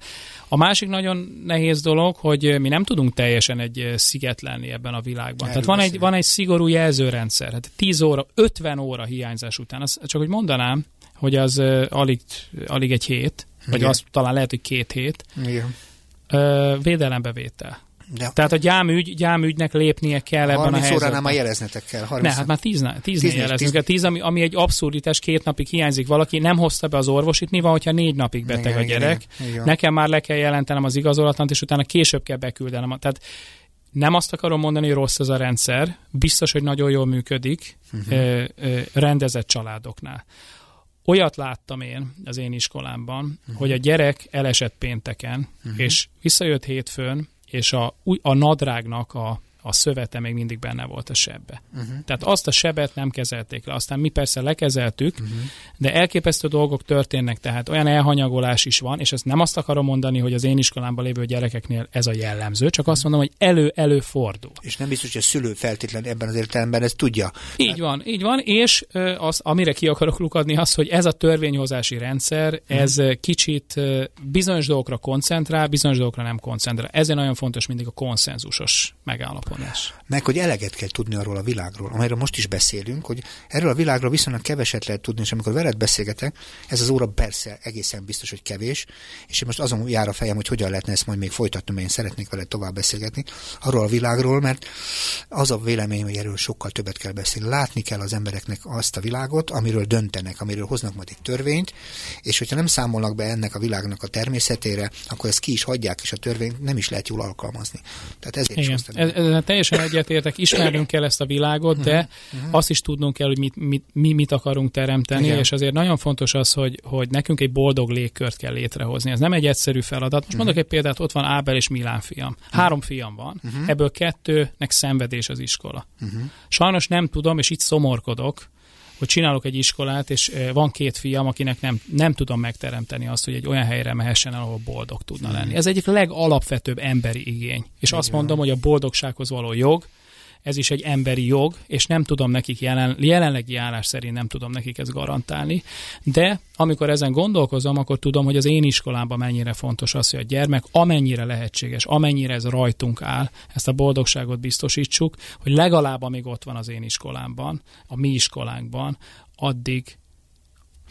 A másik nagyon nehéz dolog, hogy mi nem tudunk teljesen egy sziget lenni ebben a világban. Erről Tehát van egy, van egy szigorú jelzőrendszer. Hát 10 óra, 50 óra hiányzás után, az, csak hogy mondanám, hogy az uh, alig, alig egy hét, Igen. vagy az talán lehet, hogy két hét. Igen. Uh, védelembevétel. De Tehát a gyámügy, gyámügynek lépnie kell ebben a helyzetben. 30 óránál már jeleznetek kell. 30 ne, hát már 10 tíz, tíz jeleznünk kell. 10, ami, ami egy abszurditás, két napig hiányzik valaki, nem hozta be az orvosit, mi van, hogyha négy napig beteg igen, a gyerek. Igen, igen. Nekem már le kell jelentenem az igazolatlant, és utána később kell beküldenem. Tehát nem azt akarom mondani, hogy rossz ez a rendszer, biztos, hogy nagyon jól működik uh-huh. ö, ö, rendezett családoknál. Olyat láttam én az én iskolámban, uh-huh. hogy a gyerek elesett pénteken, uh-huh. és visszajött hétfőn, és a, a nadrágnak a a szövete még mindig benne volt a sebbe. Uh-huh. Tehát azt a sebet nem kezelték le. Aztán mi persze lekezeltük, uh-huh. de elképesztő dolgok történnek, tehát olyan elhanyagolás is van, és ezt nem azt akarom mondani, hogy az én iskolámban lévő gyerekeknél ez a jellemző, csak azt mondom, hogy elő-elő fordul. És nem biztos, hogy a szülő feltétlen ebben az értelemben ezt tudja. Így hát... van, így van, és az, amire ki akarok lukadni, az, hogy ez a törvényhozási rendszer, uh-huh. ez kicsit bizonyos dolgokra koncentrál, bizonyos dolgokra nem koncentrál. Ezért nagyon fontos mindig a konszenzusos megállapodás. Meg, hogy eleget kell tudni arról a világról, amelyről most is beszélünk, hogy erről a világról viszonylag keveset lehet tudni, és amikor veled beszélgetek, ez az óra persze egészen biztos, hogy kevés, és én most azon jár a fejem, hogy hogyan lehetne ezt majd még folytatni, mert én szeretnék veled tovább beszélgetni arról a világról, mert az a vélemény, hogy erről sokkal többet kell beszélni. Látni kell az embereknek azt a világot, amiről döntenek, amiről hoznak majd egy törvényt, és hogyha nem számolnak be ennek a világnak a természetére, akkor ezt ki is hagyják, és a törvényt nem is lehet jól alkalmazni. Tehát ezért Igen. is ez, ez, teljesen egyetértek, ismernünk kell ezt a világot, de uh-huh. azt is tudnunk kell, hogy mit, mit, mi mit akarunk teremteni, Igen. és azért nagyon fontos az, hogy, hogy nekünk egy boldog légkört kell létrehozni. Ez nem egy egyszerű feladat. Most uh-huh. mondok egy példát, ott van Ábel és Milán fiam. Három fiam van, ebből kettőnek szenvedés az iskola. Sajnos nem tudom, és itt szomorkodok, hogy csinálok egy iskolát, és van két fiam, akinek nem, nem tudom megteremteni azt, hogy egy olyan helyre mehessen el, ahol boldog tudna hmm. lenni. Ez egyik legalapvetőbb emberi igény. És Igen. azt mondom, hogy a boldogsághoz való jog, ez is egy emberi jog, és nem tudom nekik jelen, jelenlegi állás szerint nem tudom nekik ezt garantálni, de amikor ezen gondolkozom, akkor tudom, hogy az én iskolámban mennyire fontos az, hogy a gyermek amennyire lehetséges, amennyire ez rajtunk áll, ezt a boldogságot biztosítsuk, hogy legalább amíg ott van az én iskolámban, a mi iskolánkban, addig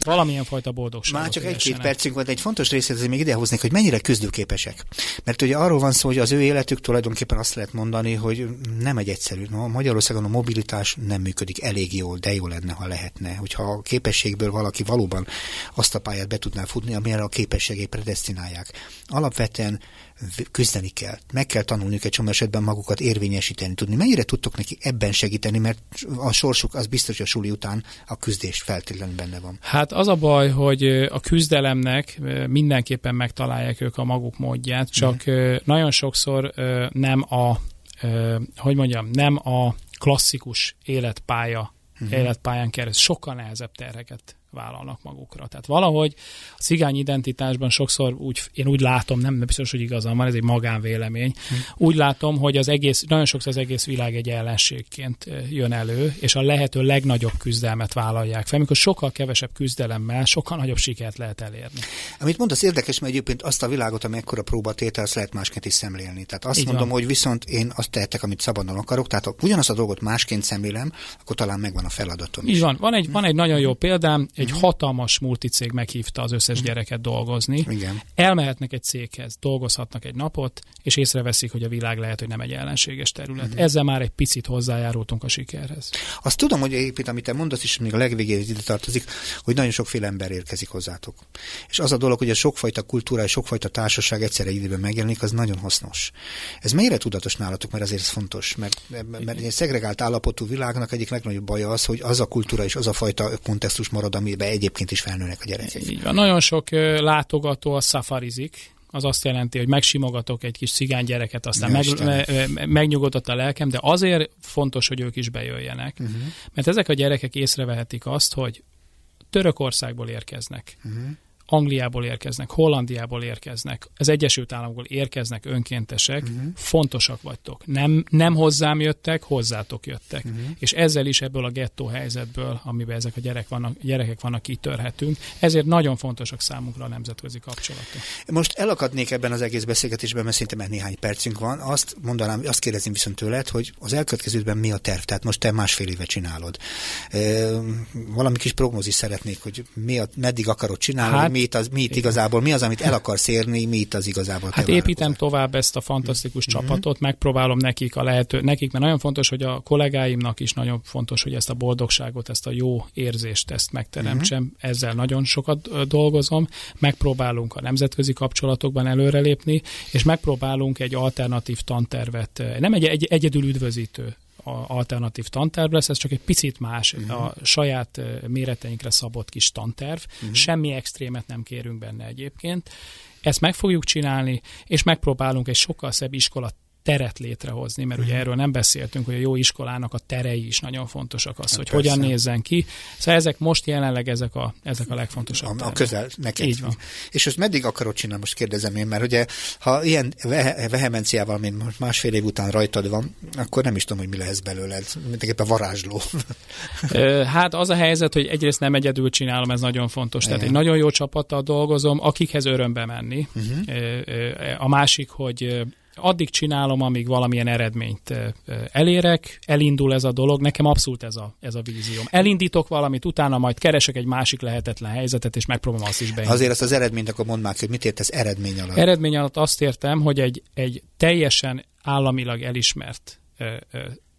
Valamilyen fajta boldogság. Már csak egy-két percünk van, egy fontos részét azért még idehoznék, hogy mennyire küzdőképesek. Mert ugye arról van szó, hogy az ő életük tulajdonképpen azt lehet mondani, hogy nem egy egyszerű. No, Magyarországon a mobilitás nem működik elég jól, de jó lenne, ha lehetne. Hogyha a képességből valaki valóban azt a pályát be tudná futni, amire a képességét predestinálják. Alapvetően küzdeni kell. Meg kell tanulniuk egy csomó esetben magukat érvényesíteni tudni. Mennyire tudtok neki ebben segíteni, mert a sorsuk az biztos, hogy a suli után a küzdés feltétlenül benne van. Hát az a baj, hogy a küzdelemnek mindenképpen megtalálják ők a maguk módját, csak mm. nagyon sokszor nem a, hogy mondjam, nem a klasszikus életpálya, mm. életpályán keresztül sokkal nehezebb terheket vállalnak magukra. Tehát valahogy a cigány identitásban sokszor úgy, én úgy látom, nem biztos, hogy igazam van, ez egy magánvélemény, hm. úgy látom, hogy az egész, nagyon sokszor az egész világ egy ellenségként jön elő, és a lehető legnagyobb küzdelmet vállalják fel, amikor sokkal kevesebb küzdelemmel sokkal nagyobb sikert lehet elérni. Amit mondasz érdekes, mert egyébként azt a világot, ami ekkora próbatétel, azt lehet másként is szemlélni. Tehát azt Így mondom, van. hogy viszont én azt tehetek, amit szabadon akarok, tehát ha ugyanazt a dolgot másként szemlélem, akkor talán megvan a feladatom. Így is. van. Van egy, van egy nagyon jó példám, egy uh-huh. hatalmas multicég meghívta az összes uh-huh. gyereket dolgozni. Igen. Elmehetnek egy céghez, dolgozhatnak egy napot, és észreveszik, hogy a világ lehet, hogy nem egy ellenséges terület. Uh-huh. Ezzel már egy picit hozzájárultunk a sikerhez. Azt tudom, hogy egyébként, amit te mondasz, és még a legvégén ide tartozik, hogy nagyon sokféle ember érkezik hozzátok. És az a dolog, hogy a sokfajta kultúra és sokfajta társaság egyszerre időben megjelenik, az nagyon hasznos. Ez mennyire tudatos nálatok, mert azért ez fontos, mert, mert egy szegregált állapotú világnak egyik legnagyobb baja az, hogy az a kultúra és az a fajta kontextus marad, amiben egyébként is felnőnek a gyerekek. Így van. Nagyon sok látogató a szafarizik, az azt jelenti, hogy megsimogatok egy kis cigány gyereket, aztán meg, me, megnyugodott a lelkem, de azért fontos, hogy ők is bejöjjenek. Uh-huh. Mert ezek a gyerekek észrevehetik azt, hogy Törökországból érkeznek. Uh-huh Angliából érkeznek, Hollandiából érkeznek, az Egyesült Államokból érkeznek önkéntesek, uh-huh. fontosak vagytok. Nem, nem hozzám jöttek, hozzátok jöttek. Uh-huh. És ezzel is ebből a gettó helyzetből, amiben ezek a gyerek vannak, gyerekek vannak, kitörhetünk. Ezért nagyon fontosak számunkra a nemzetközi kapcsolatok. Most elakadnék ebben az egész beszélgetésben, mert szerintem néhány percünk van. Azt mondanám, azt kérdezem viszont tőled, hogy az elkövetkezőben mi a terv? Tehát most te másfél éve csinálod. E, valami kis prognózis szeretnék, hogy mi a, meddig akarod csinálni, hát, mi itt, az, mi itt igazából, mi az, amit el akarsz érni, mi itt az igazából. Hát építem tovább ezt a fantasztikus mm-hmm. csapatot, megpróbálom nekik a lehető, nekik, mert nagyon fontos, hogy a kollégáimnak is nagyon fontos, hogy ezt a boldogságot, ezt a jó érzést, ezt megteremtsem. Mm-hmm. Ezzel nagyon sokat dolgozom, megpróbálunk a nemzetközi kapcsolatokban előrelépni, és megpróbálunk egy alternatív tantervet, nem egy, egy egyedül üdvözítő alternatív tanterv lesz, ez csak egy picit más, uh-huh. a saját méreteinkre szabott kis tanterv, uh-huh. semmi extrémet nem kérünk benne egyébként. Ezt meg fogjuk csinálni, és megpróbálunk egy sokkal szebb iskola teret létrehozni, mert ugye mhm. erről nem beszéltünk, hogy a jó iskolának a terei is nagyon fontosak az, hát hogy persze. hogyan nézzen ki. Szóval ezek most jelenleg ezek a, ezek a legfontosabb. A, a közel neked. Így van. És ezt meddig akarod csinálni, most kérdezem én, mert ugye ha ilyen vehemenciával, mint most másfél év után rajtad van, akkor nem is tudom, hogy mi lesz belőled. Mindenképpen varázsló. hát az a helyzet, hogy egyrészt nem egyedül csinálom, ez nagyon fontos. Igen. Tehát egy nagyon jó csapattal dolgozom, akikhez örömbe menni. Uh-huh. A másik, hogy addig csinálom, amíg valamilyen eredményt elérek, elindul ez a dolog, nekem abszolút ez a, ez a vízióm. Elindítok valamit, utána majd keresek egy másik lehetetlen helyzetet, és megpróbálom azt is beindítani. Azért azt az eredményt akkor mondd már, hogy mit értesz eredmény alatt? Eredmény alatt azt értem, hogy egy, egy teljesen államilag elismert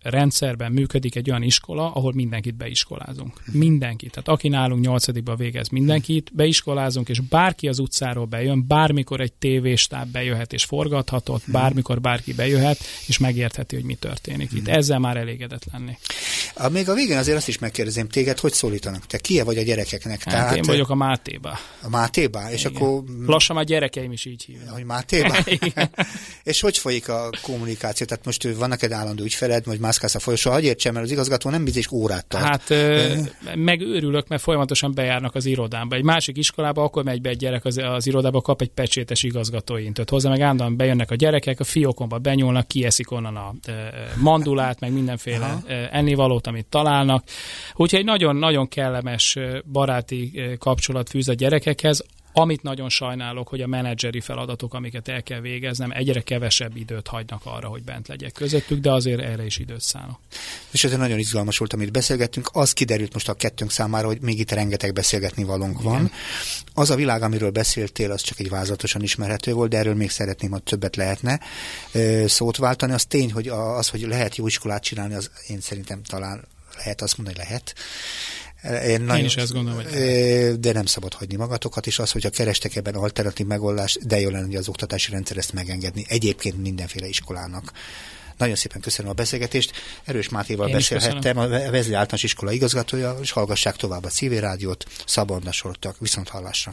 rendszerben működik egy olyan iskola, ahol mindenkit beiskolázunk. Mindenkit. Tehát aki nálunk nyolcadikba végez, mindenkit beiskolázunk, és bárki az utcáról bejön, bármikor egy tévéstáb bejöhet és forgathatott, bármikor bárki bejöhet, és megértheti, hogy mi történik itt. Ezzel már elégedett lenni. A, még a végén azért azt is megkérdezem téged, hogy szólítanak? Te kie vagy a gyerekeknek? Hát Tehát, én vagyok a Mátéba. A Mátéba? És Igen. akkor... Lassan a gyerekeim is így hívnak. Hogy Mátéba? és hogy folyik a kommunikáció? Tehát most vannak egy állandó ügyfeled, vagy mászkálsz a folyosó, hogy értsem, mert az igazgató nem biztos órát tart. Hát ö, megőrülök, mert folyamatosan bejárnak az irodámba. Egy másik iskolába, akkor megy be egy gyerek az, az irodába, kap egy pecsétes igazgatói intöt. Hozzá meg állandóan bejönnek a gyerekek, a fiókomba benyúlnak, kieszik onnan a mandulát, meg mindenféle Aha. ennivalót, amit találnak. Úgyhogy egy nagyon-nagyon kellemes baráti kapcsolat fűz a gyerekekhez, amit nagyon sajnálok, hogy a menedzseri feladatok, amiket el kell végeznem, egyre kevesebb időt hagynak arra, hogy bent legyek közöttük, de azért erre is időt szánok. És ez nagyon izgalmas volt, amit beszélgettünk. Az kiderült most a kettőnk számára, hogy még itt rengeteg beszélgetni valónk van. Igen. Az a világ, amiről beszéltél, az csak egy vázlatosan ismerhető volt, de erről még szeretném, hogy többet lehetne szót váltani. Az tény, hogy az, hogy lehet jó iskolát csinálni, az én szerintem talán lehet azt mondani, hogy lehet én, nagyon, Én is ezt gondolom, hogy... De nem szabad hagyni magatokat, és az, hogyha kerestek ebben alternatív megoldást, de jó lenne, hogy az oktatási rendszer ezt megengedni. Egyébként mindenféle iskolának. Nagyon szépen köszönöm a beszélgetést. Erős Mátéval Én beszélhettem, a Vezli Általános Iskola igazgatója, és hallgassák tovább a civil rádiót, Szabadna Sortak. Viszont hallásra.